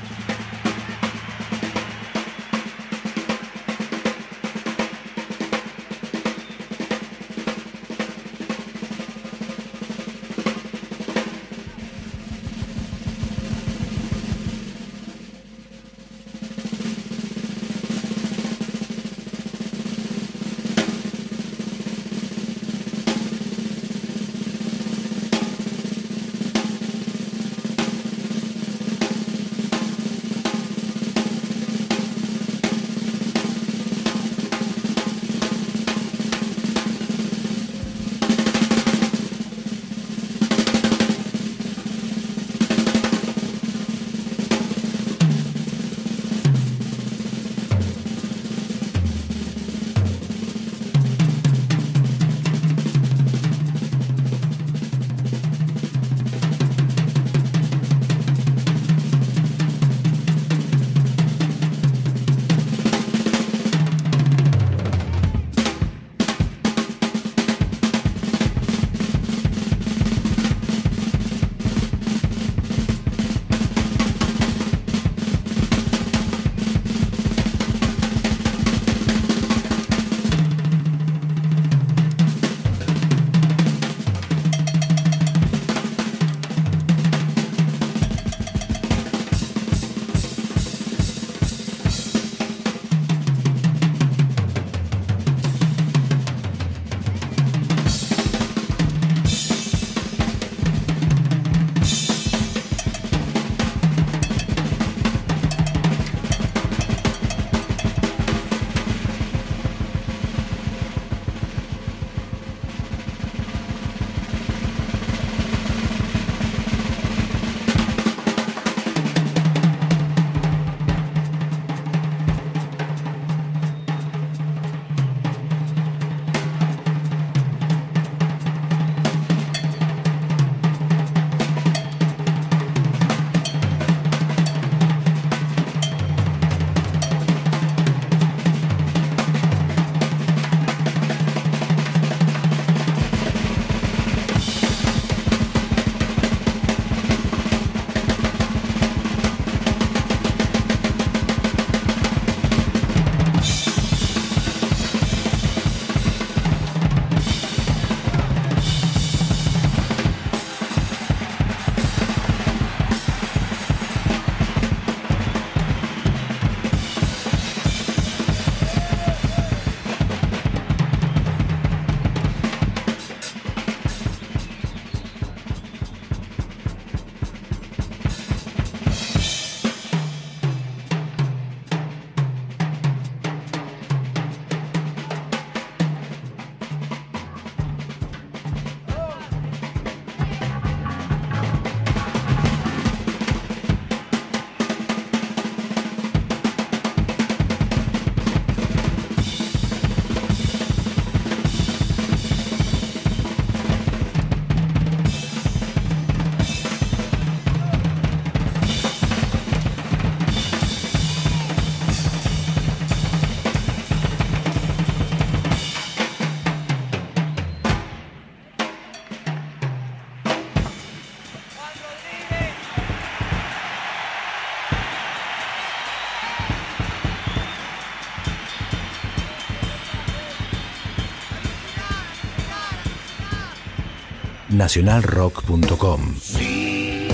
nacionalrock.com. Sí,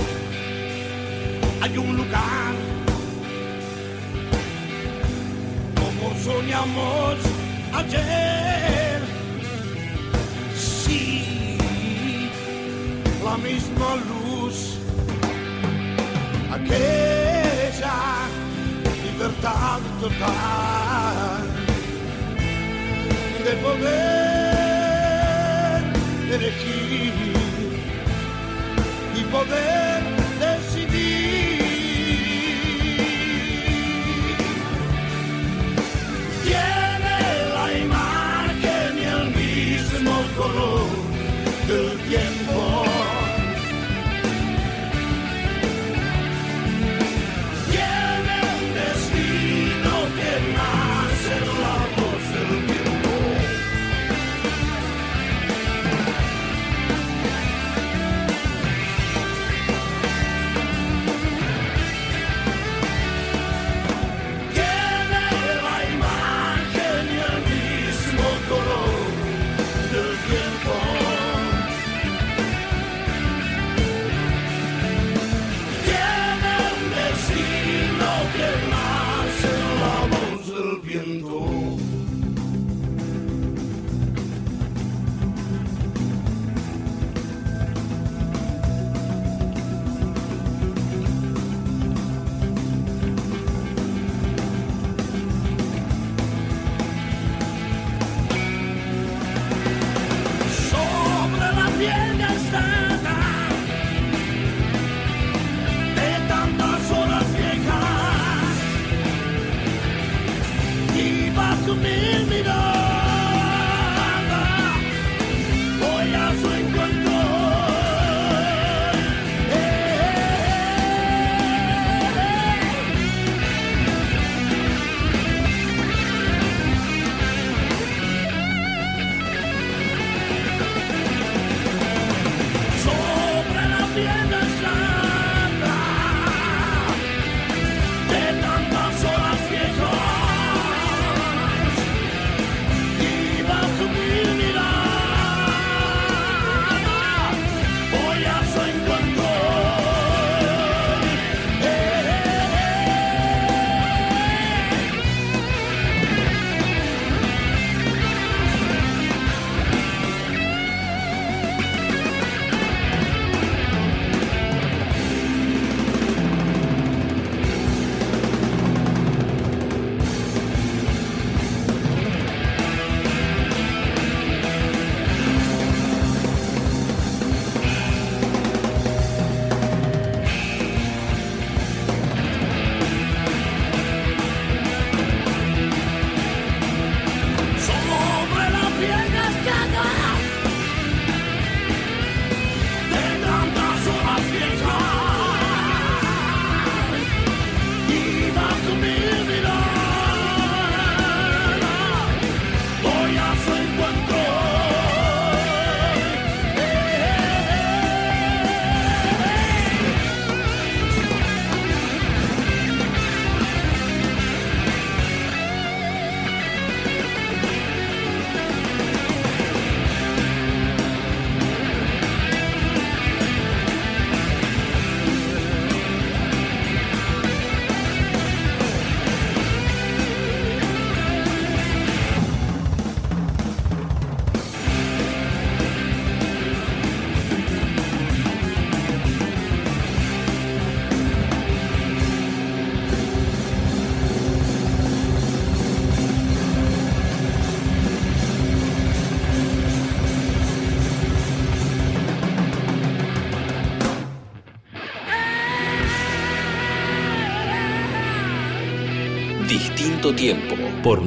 hay un lugar como soñamos ayer. Sí, la misma luz, aquella libertad total de poder elegir. poder.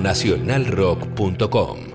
nacionalrock.com.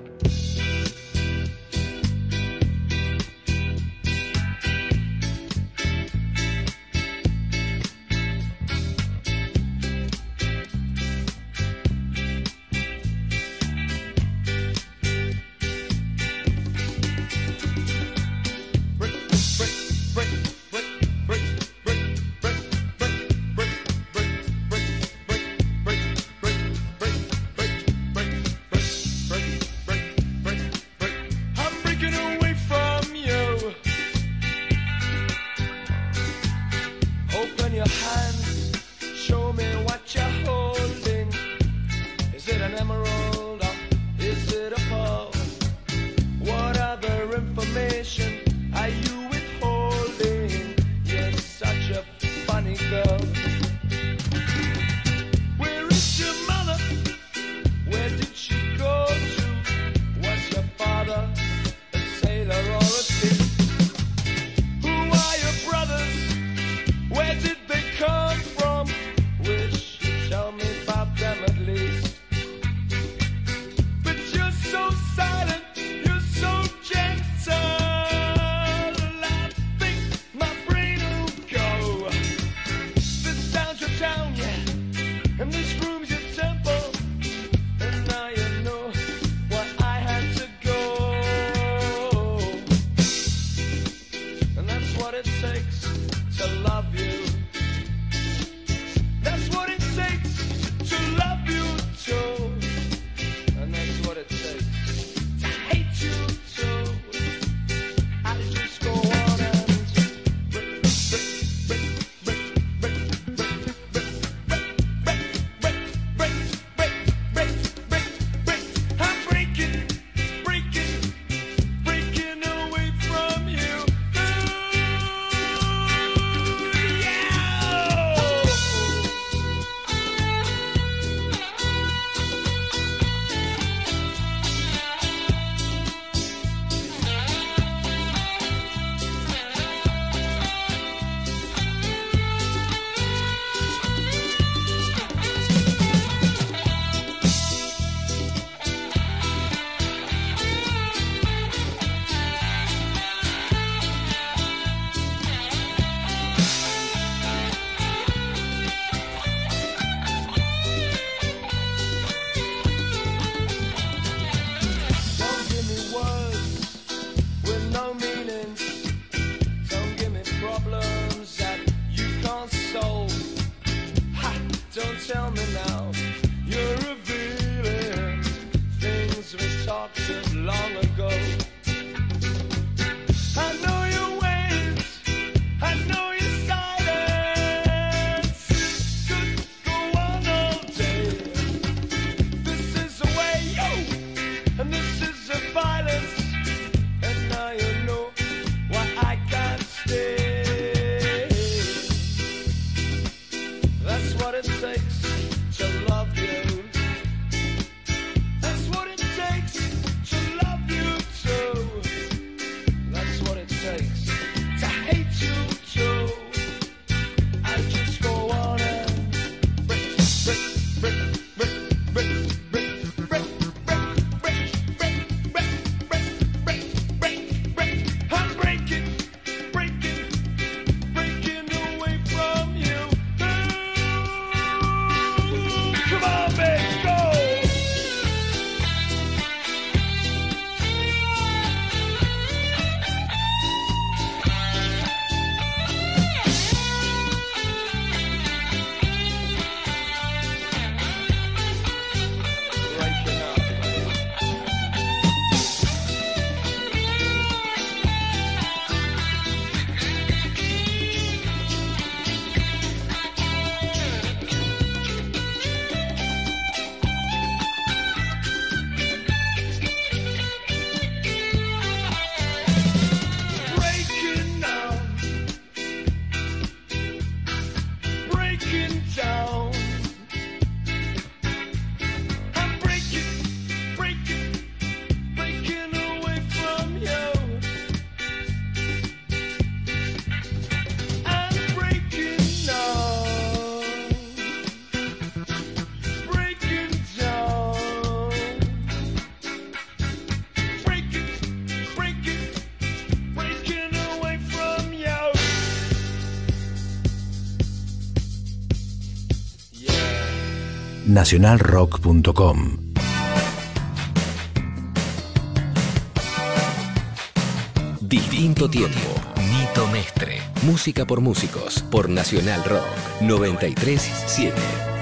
what it takes to love you. nacionalrock.com. Distinto tiempo. Nito Mestre. Música por músicos. Por Nacional Rock 937.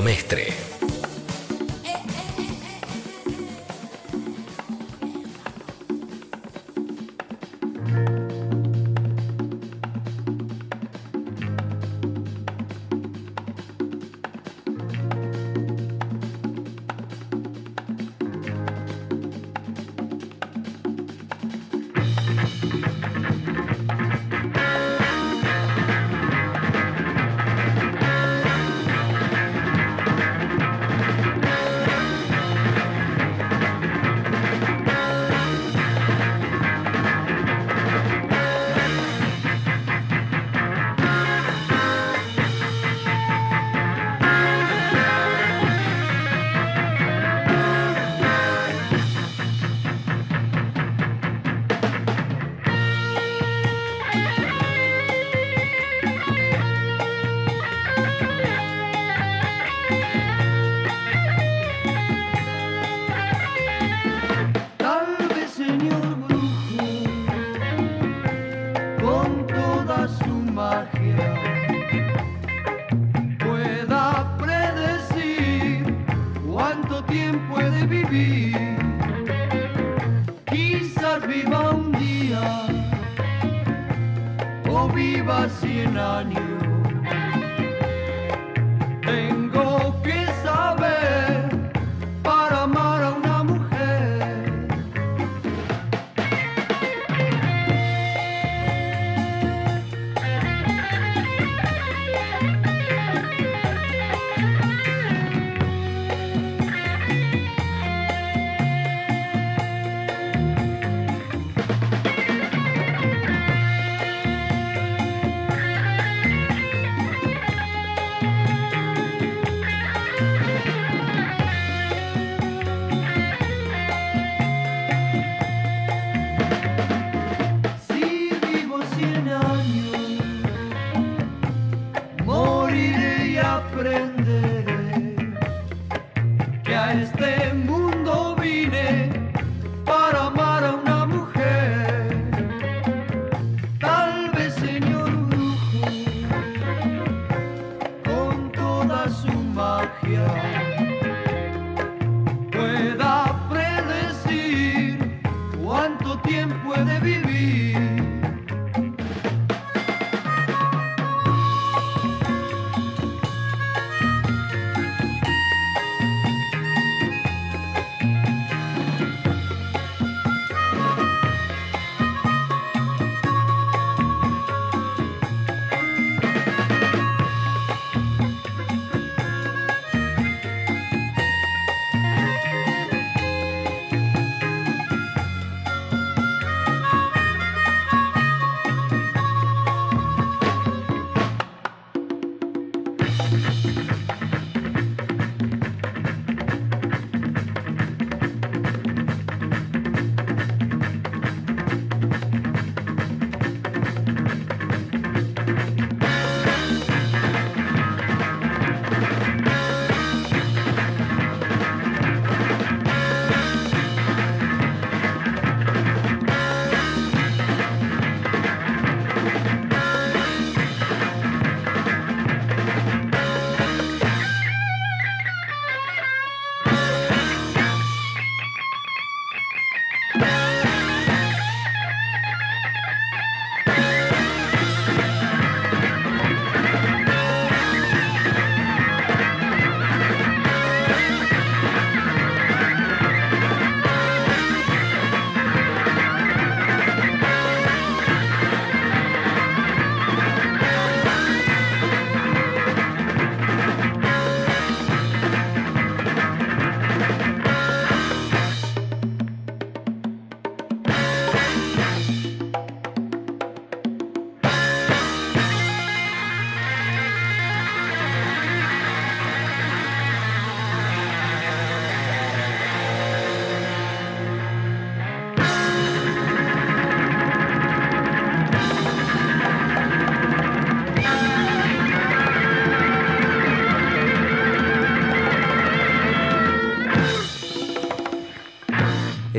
Nito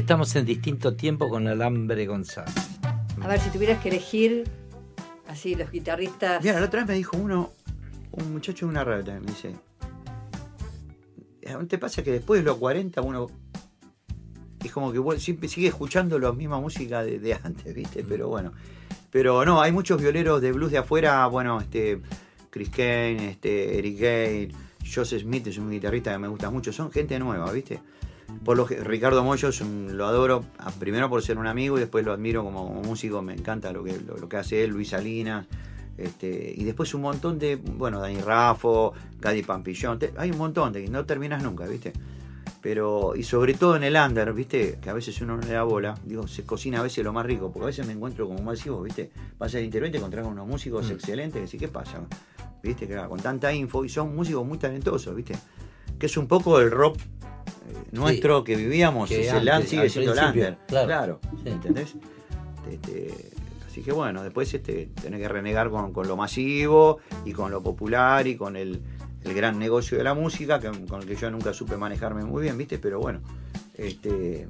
Estamos en distinto tiempo con Alambre González. A ver, si tuvieras que elegir, así, los guitarristas. Mira, la otra vez me dijo uno, un muchacho de una también, me dice, ¿no te pasa que después de los 40 uno es como que siempre sigue escuchando la misma música de, de antes, ¿viste? Pero bueno. Pero no, hay muchos violeros de blues de afuera, bueno, este Chris Kane, este Eric Gale, Joseph Smith es un guitarrista que me gusta mucho, son gente nueva, ¿viste? Por lo que Ricardo un- lo adoro, primero por ser un amigo y después lo admiro como, como músico, me encanta lo que, lo, lo que hace él, Luis Salinas, este, y después un montón de, bueno, Dani Raffo, Gadi Pampillón, te- hay un montón de que no terminas nunca, ¿viste? Pero, y sobre todo en el under, ¿viste? Que a veces uno no le da bola, digo, se cocina a veces lo más rico, porque a veces me encuentro, como decís vos, ¿viste? Vas al internet y te encontrás con unos músicos Mm. excelentes, que decís, ¿qué pasa? ¿Viste? Que con tanta info, y son músicos muy talentosos, ¿viste? Que es un poco el rock nuestro que vivíamos, que es el antes, land, sigue siendo under. claro. Claro, Sí. ¿entendés? Este, así que bueno, después este, tenés que renegar con, con lo masivo y con lo popular y con el, el gran negocio de la música, que- con el que yo nunca supe manejarme muy bien, ¿viste? Pero bueno, este,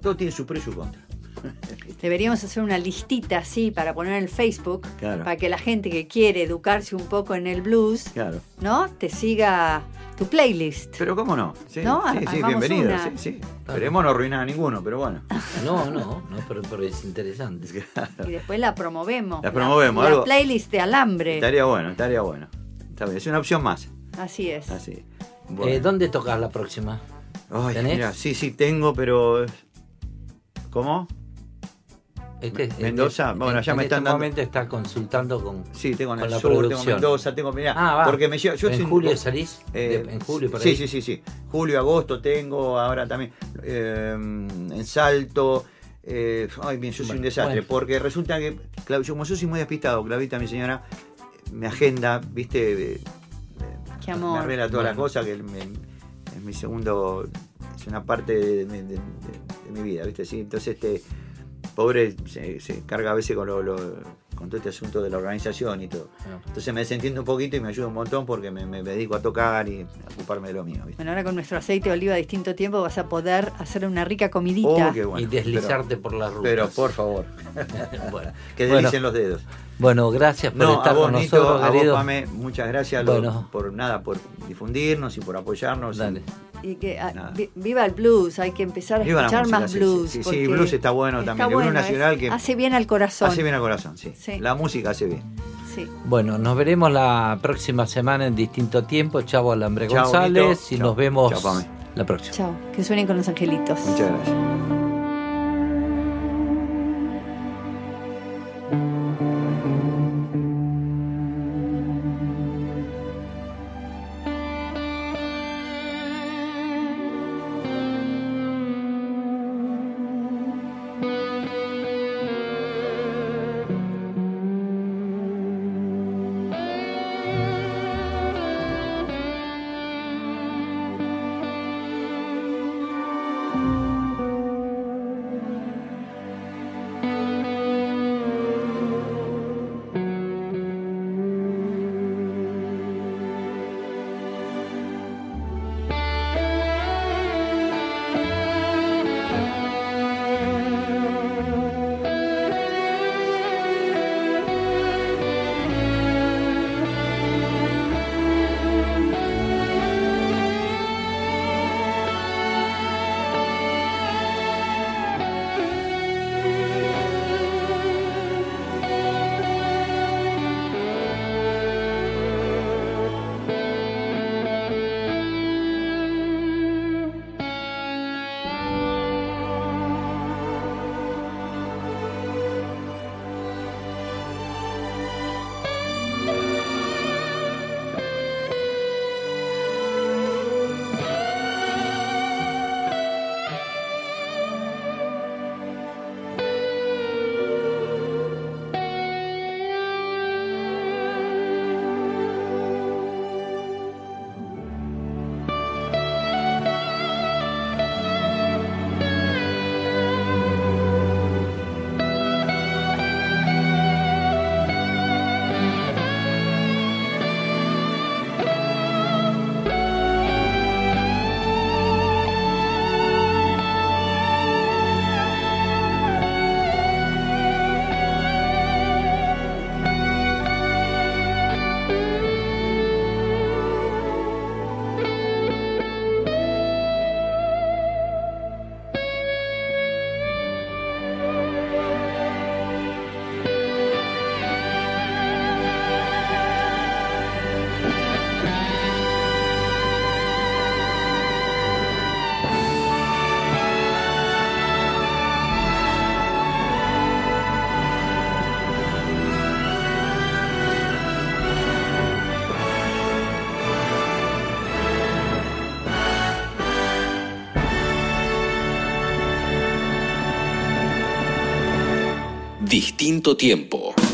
todo tiene su pro y su contra. <laughs> Deberíamos hacer una listita así para poner en el Facebook, Claro. para que la gente que quiere educarse un poco en el blues, Claro. ¿no? Te siga tu playlist. Pero cómo no. Sí, ¿No? sí, bienvenido. una. Sí, sí. Esperemos no arruinar a ninguno, pero bueno. <laughs> No, no, no, pero, pero es interesante. Y después la promovemos. La promovemos, La, algo- playlist de alambre. Estaría bueno, estaría bueno. Está bien, es una opción más. Así es. Así. Eh, ¿Dónde tocas la próxima? Ay, ¿Tenés? mira, sí, sí, tengo, pero. ¿Cómo? Este- Mendoza, este- bueno, ya me están este dando- momento está consultando con. Sí, tengo en con el la sur, tengo en producción. Mendoza, tengo, mirá, Ah, va. porque me llevo- yo ¿En soy- julio salís? Eh, De- en julio por sí, ahí. sí, sí, sí. Julio, agosto tengo, ahora también eh, en Salto. eh, ay, bien, yo soy Bueno, un desastre, bueno. porque resulta que, yo, como yo soy muy despistado, Clavita, mi señora, me agenda, viste, eh, Qué me amor. arregla todas las Bueno. cosas, que me- es mi segundo, es una parte de, de- de- de- de mi vida, viste, sí. Entonces, este, pobre, se, se carga a veces con lo, lo- con todo este asunto de la organización y todo. Entonces me desentiendo un poquito y me ayuda un montón porque me, me dedico a tocar y a ocuparme de lo mío, ¿viste? Bueno, ahora con nuestro aceite de oliva a distinto tiempo vas a poder hacer una rica comidita. Oh, bueno. y deslizarte por las rutas. Pero por favor, <laughs> bueno, que Bueno, deslicen los dedos. Bueno, gracias por No, a estar vos, con Nito, nosotros, a vos. Pame, muchas gracias lo- Bueno. por nada, por difundirnos y por apoyarnos. Dale. Y que ah, vi- viva el blues, hay que empezar a Viva la escuchar música, más sí, blues. sí, sí, blues está bueno también, el blues es- nacional que- hace bien al corazón. Hace bien al corazón, sí. Sí. La música hace bien. Sí. Bueno, nos veremos la próxima semana en distinto tiempo. Chavo Alambre Chao, González Nito. y Chao. nos vemos Chao, la próxima. Chao. Que suenen con los angelitos. Muchas gracias. Distinto tiempo.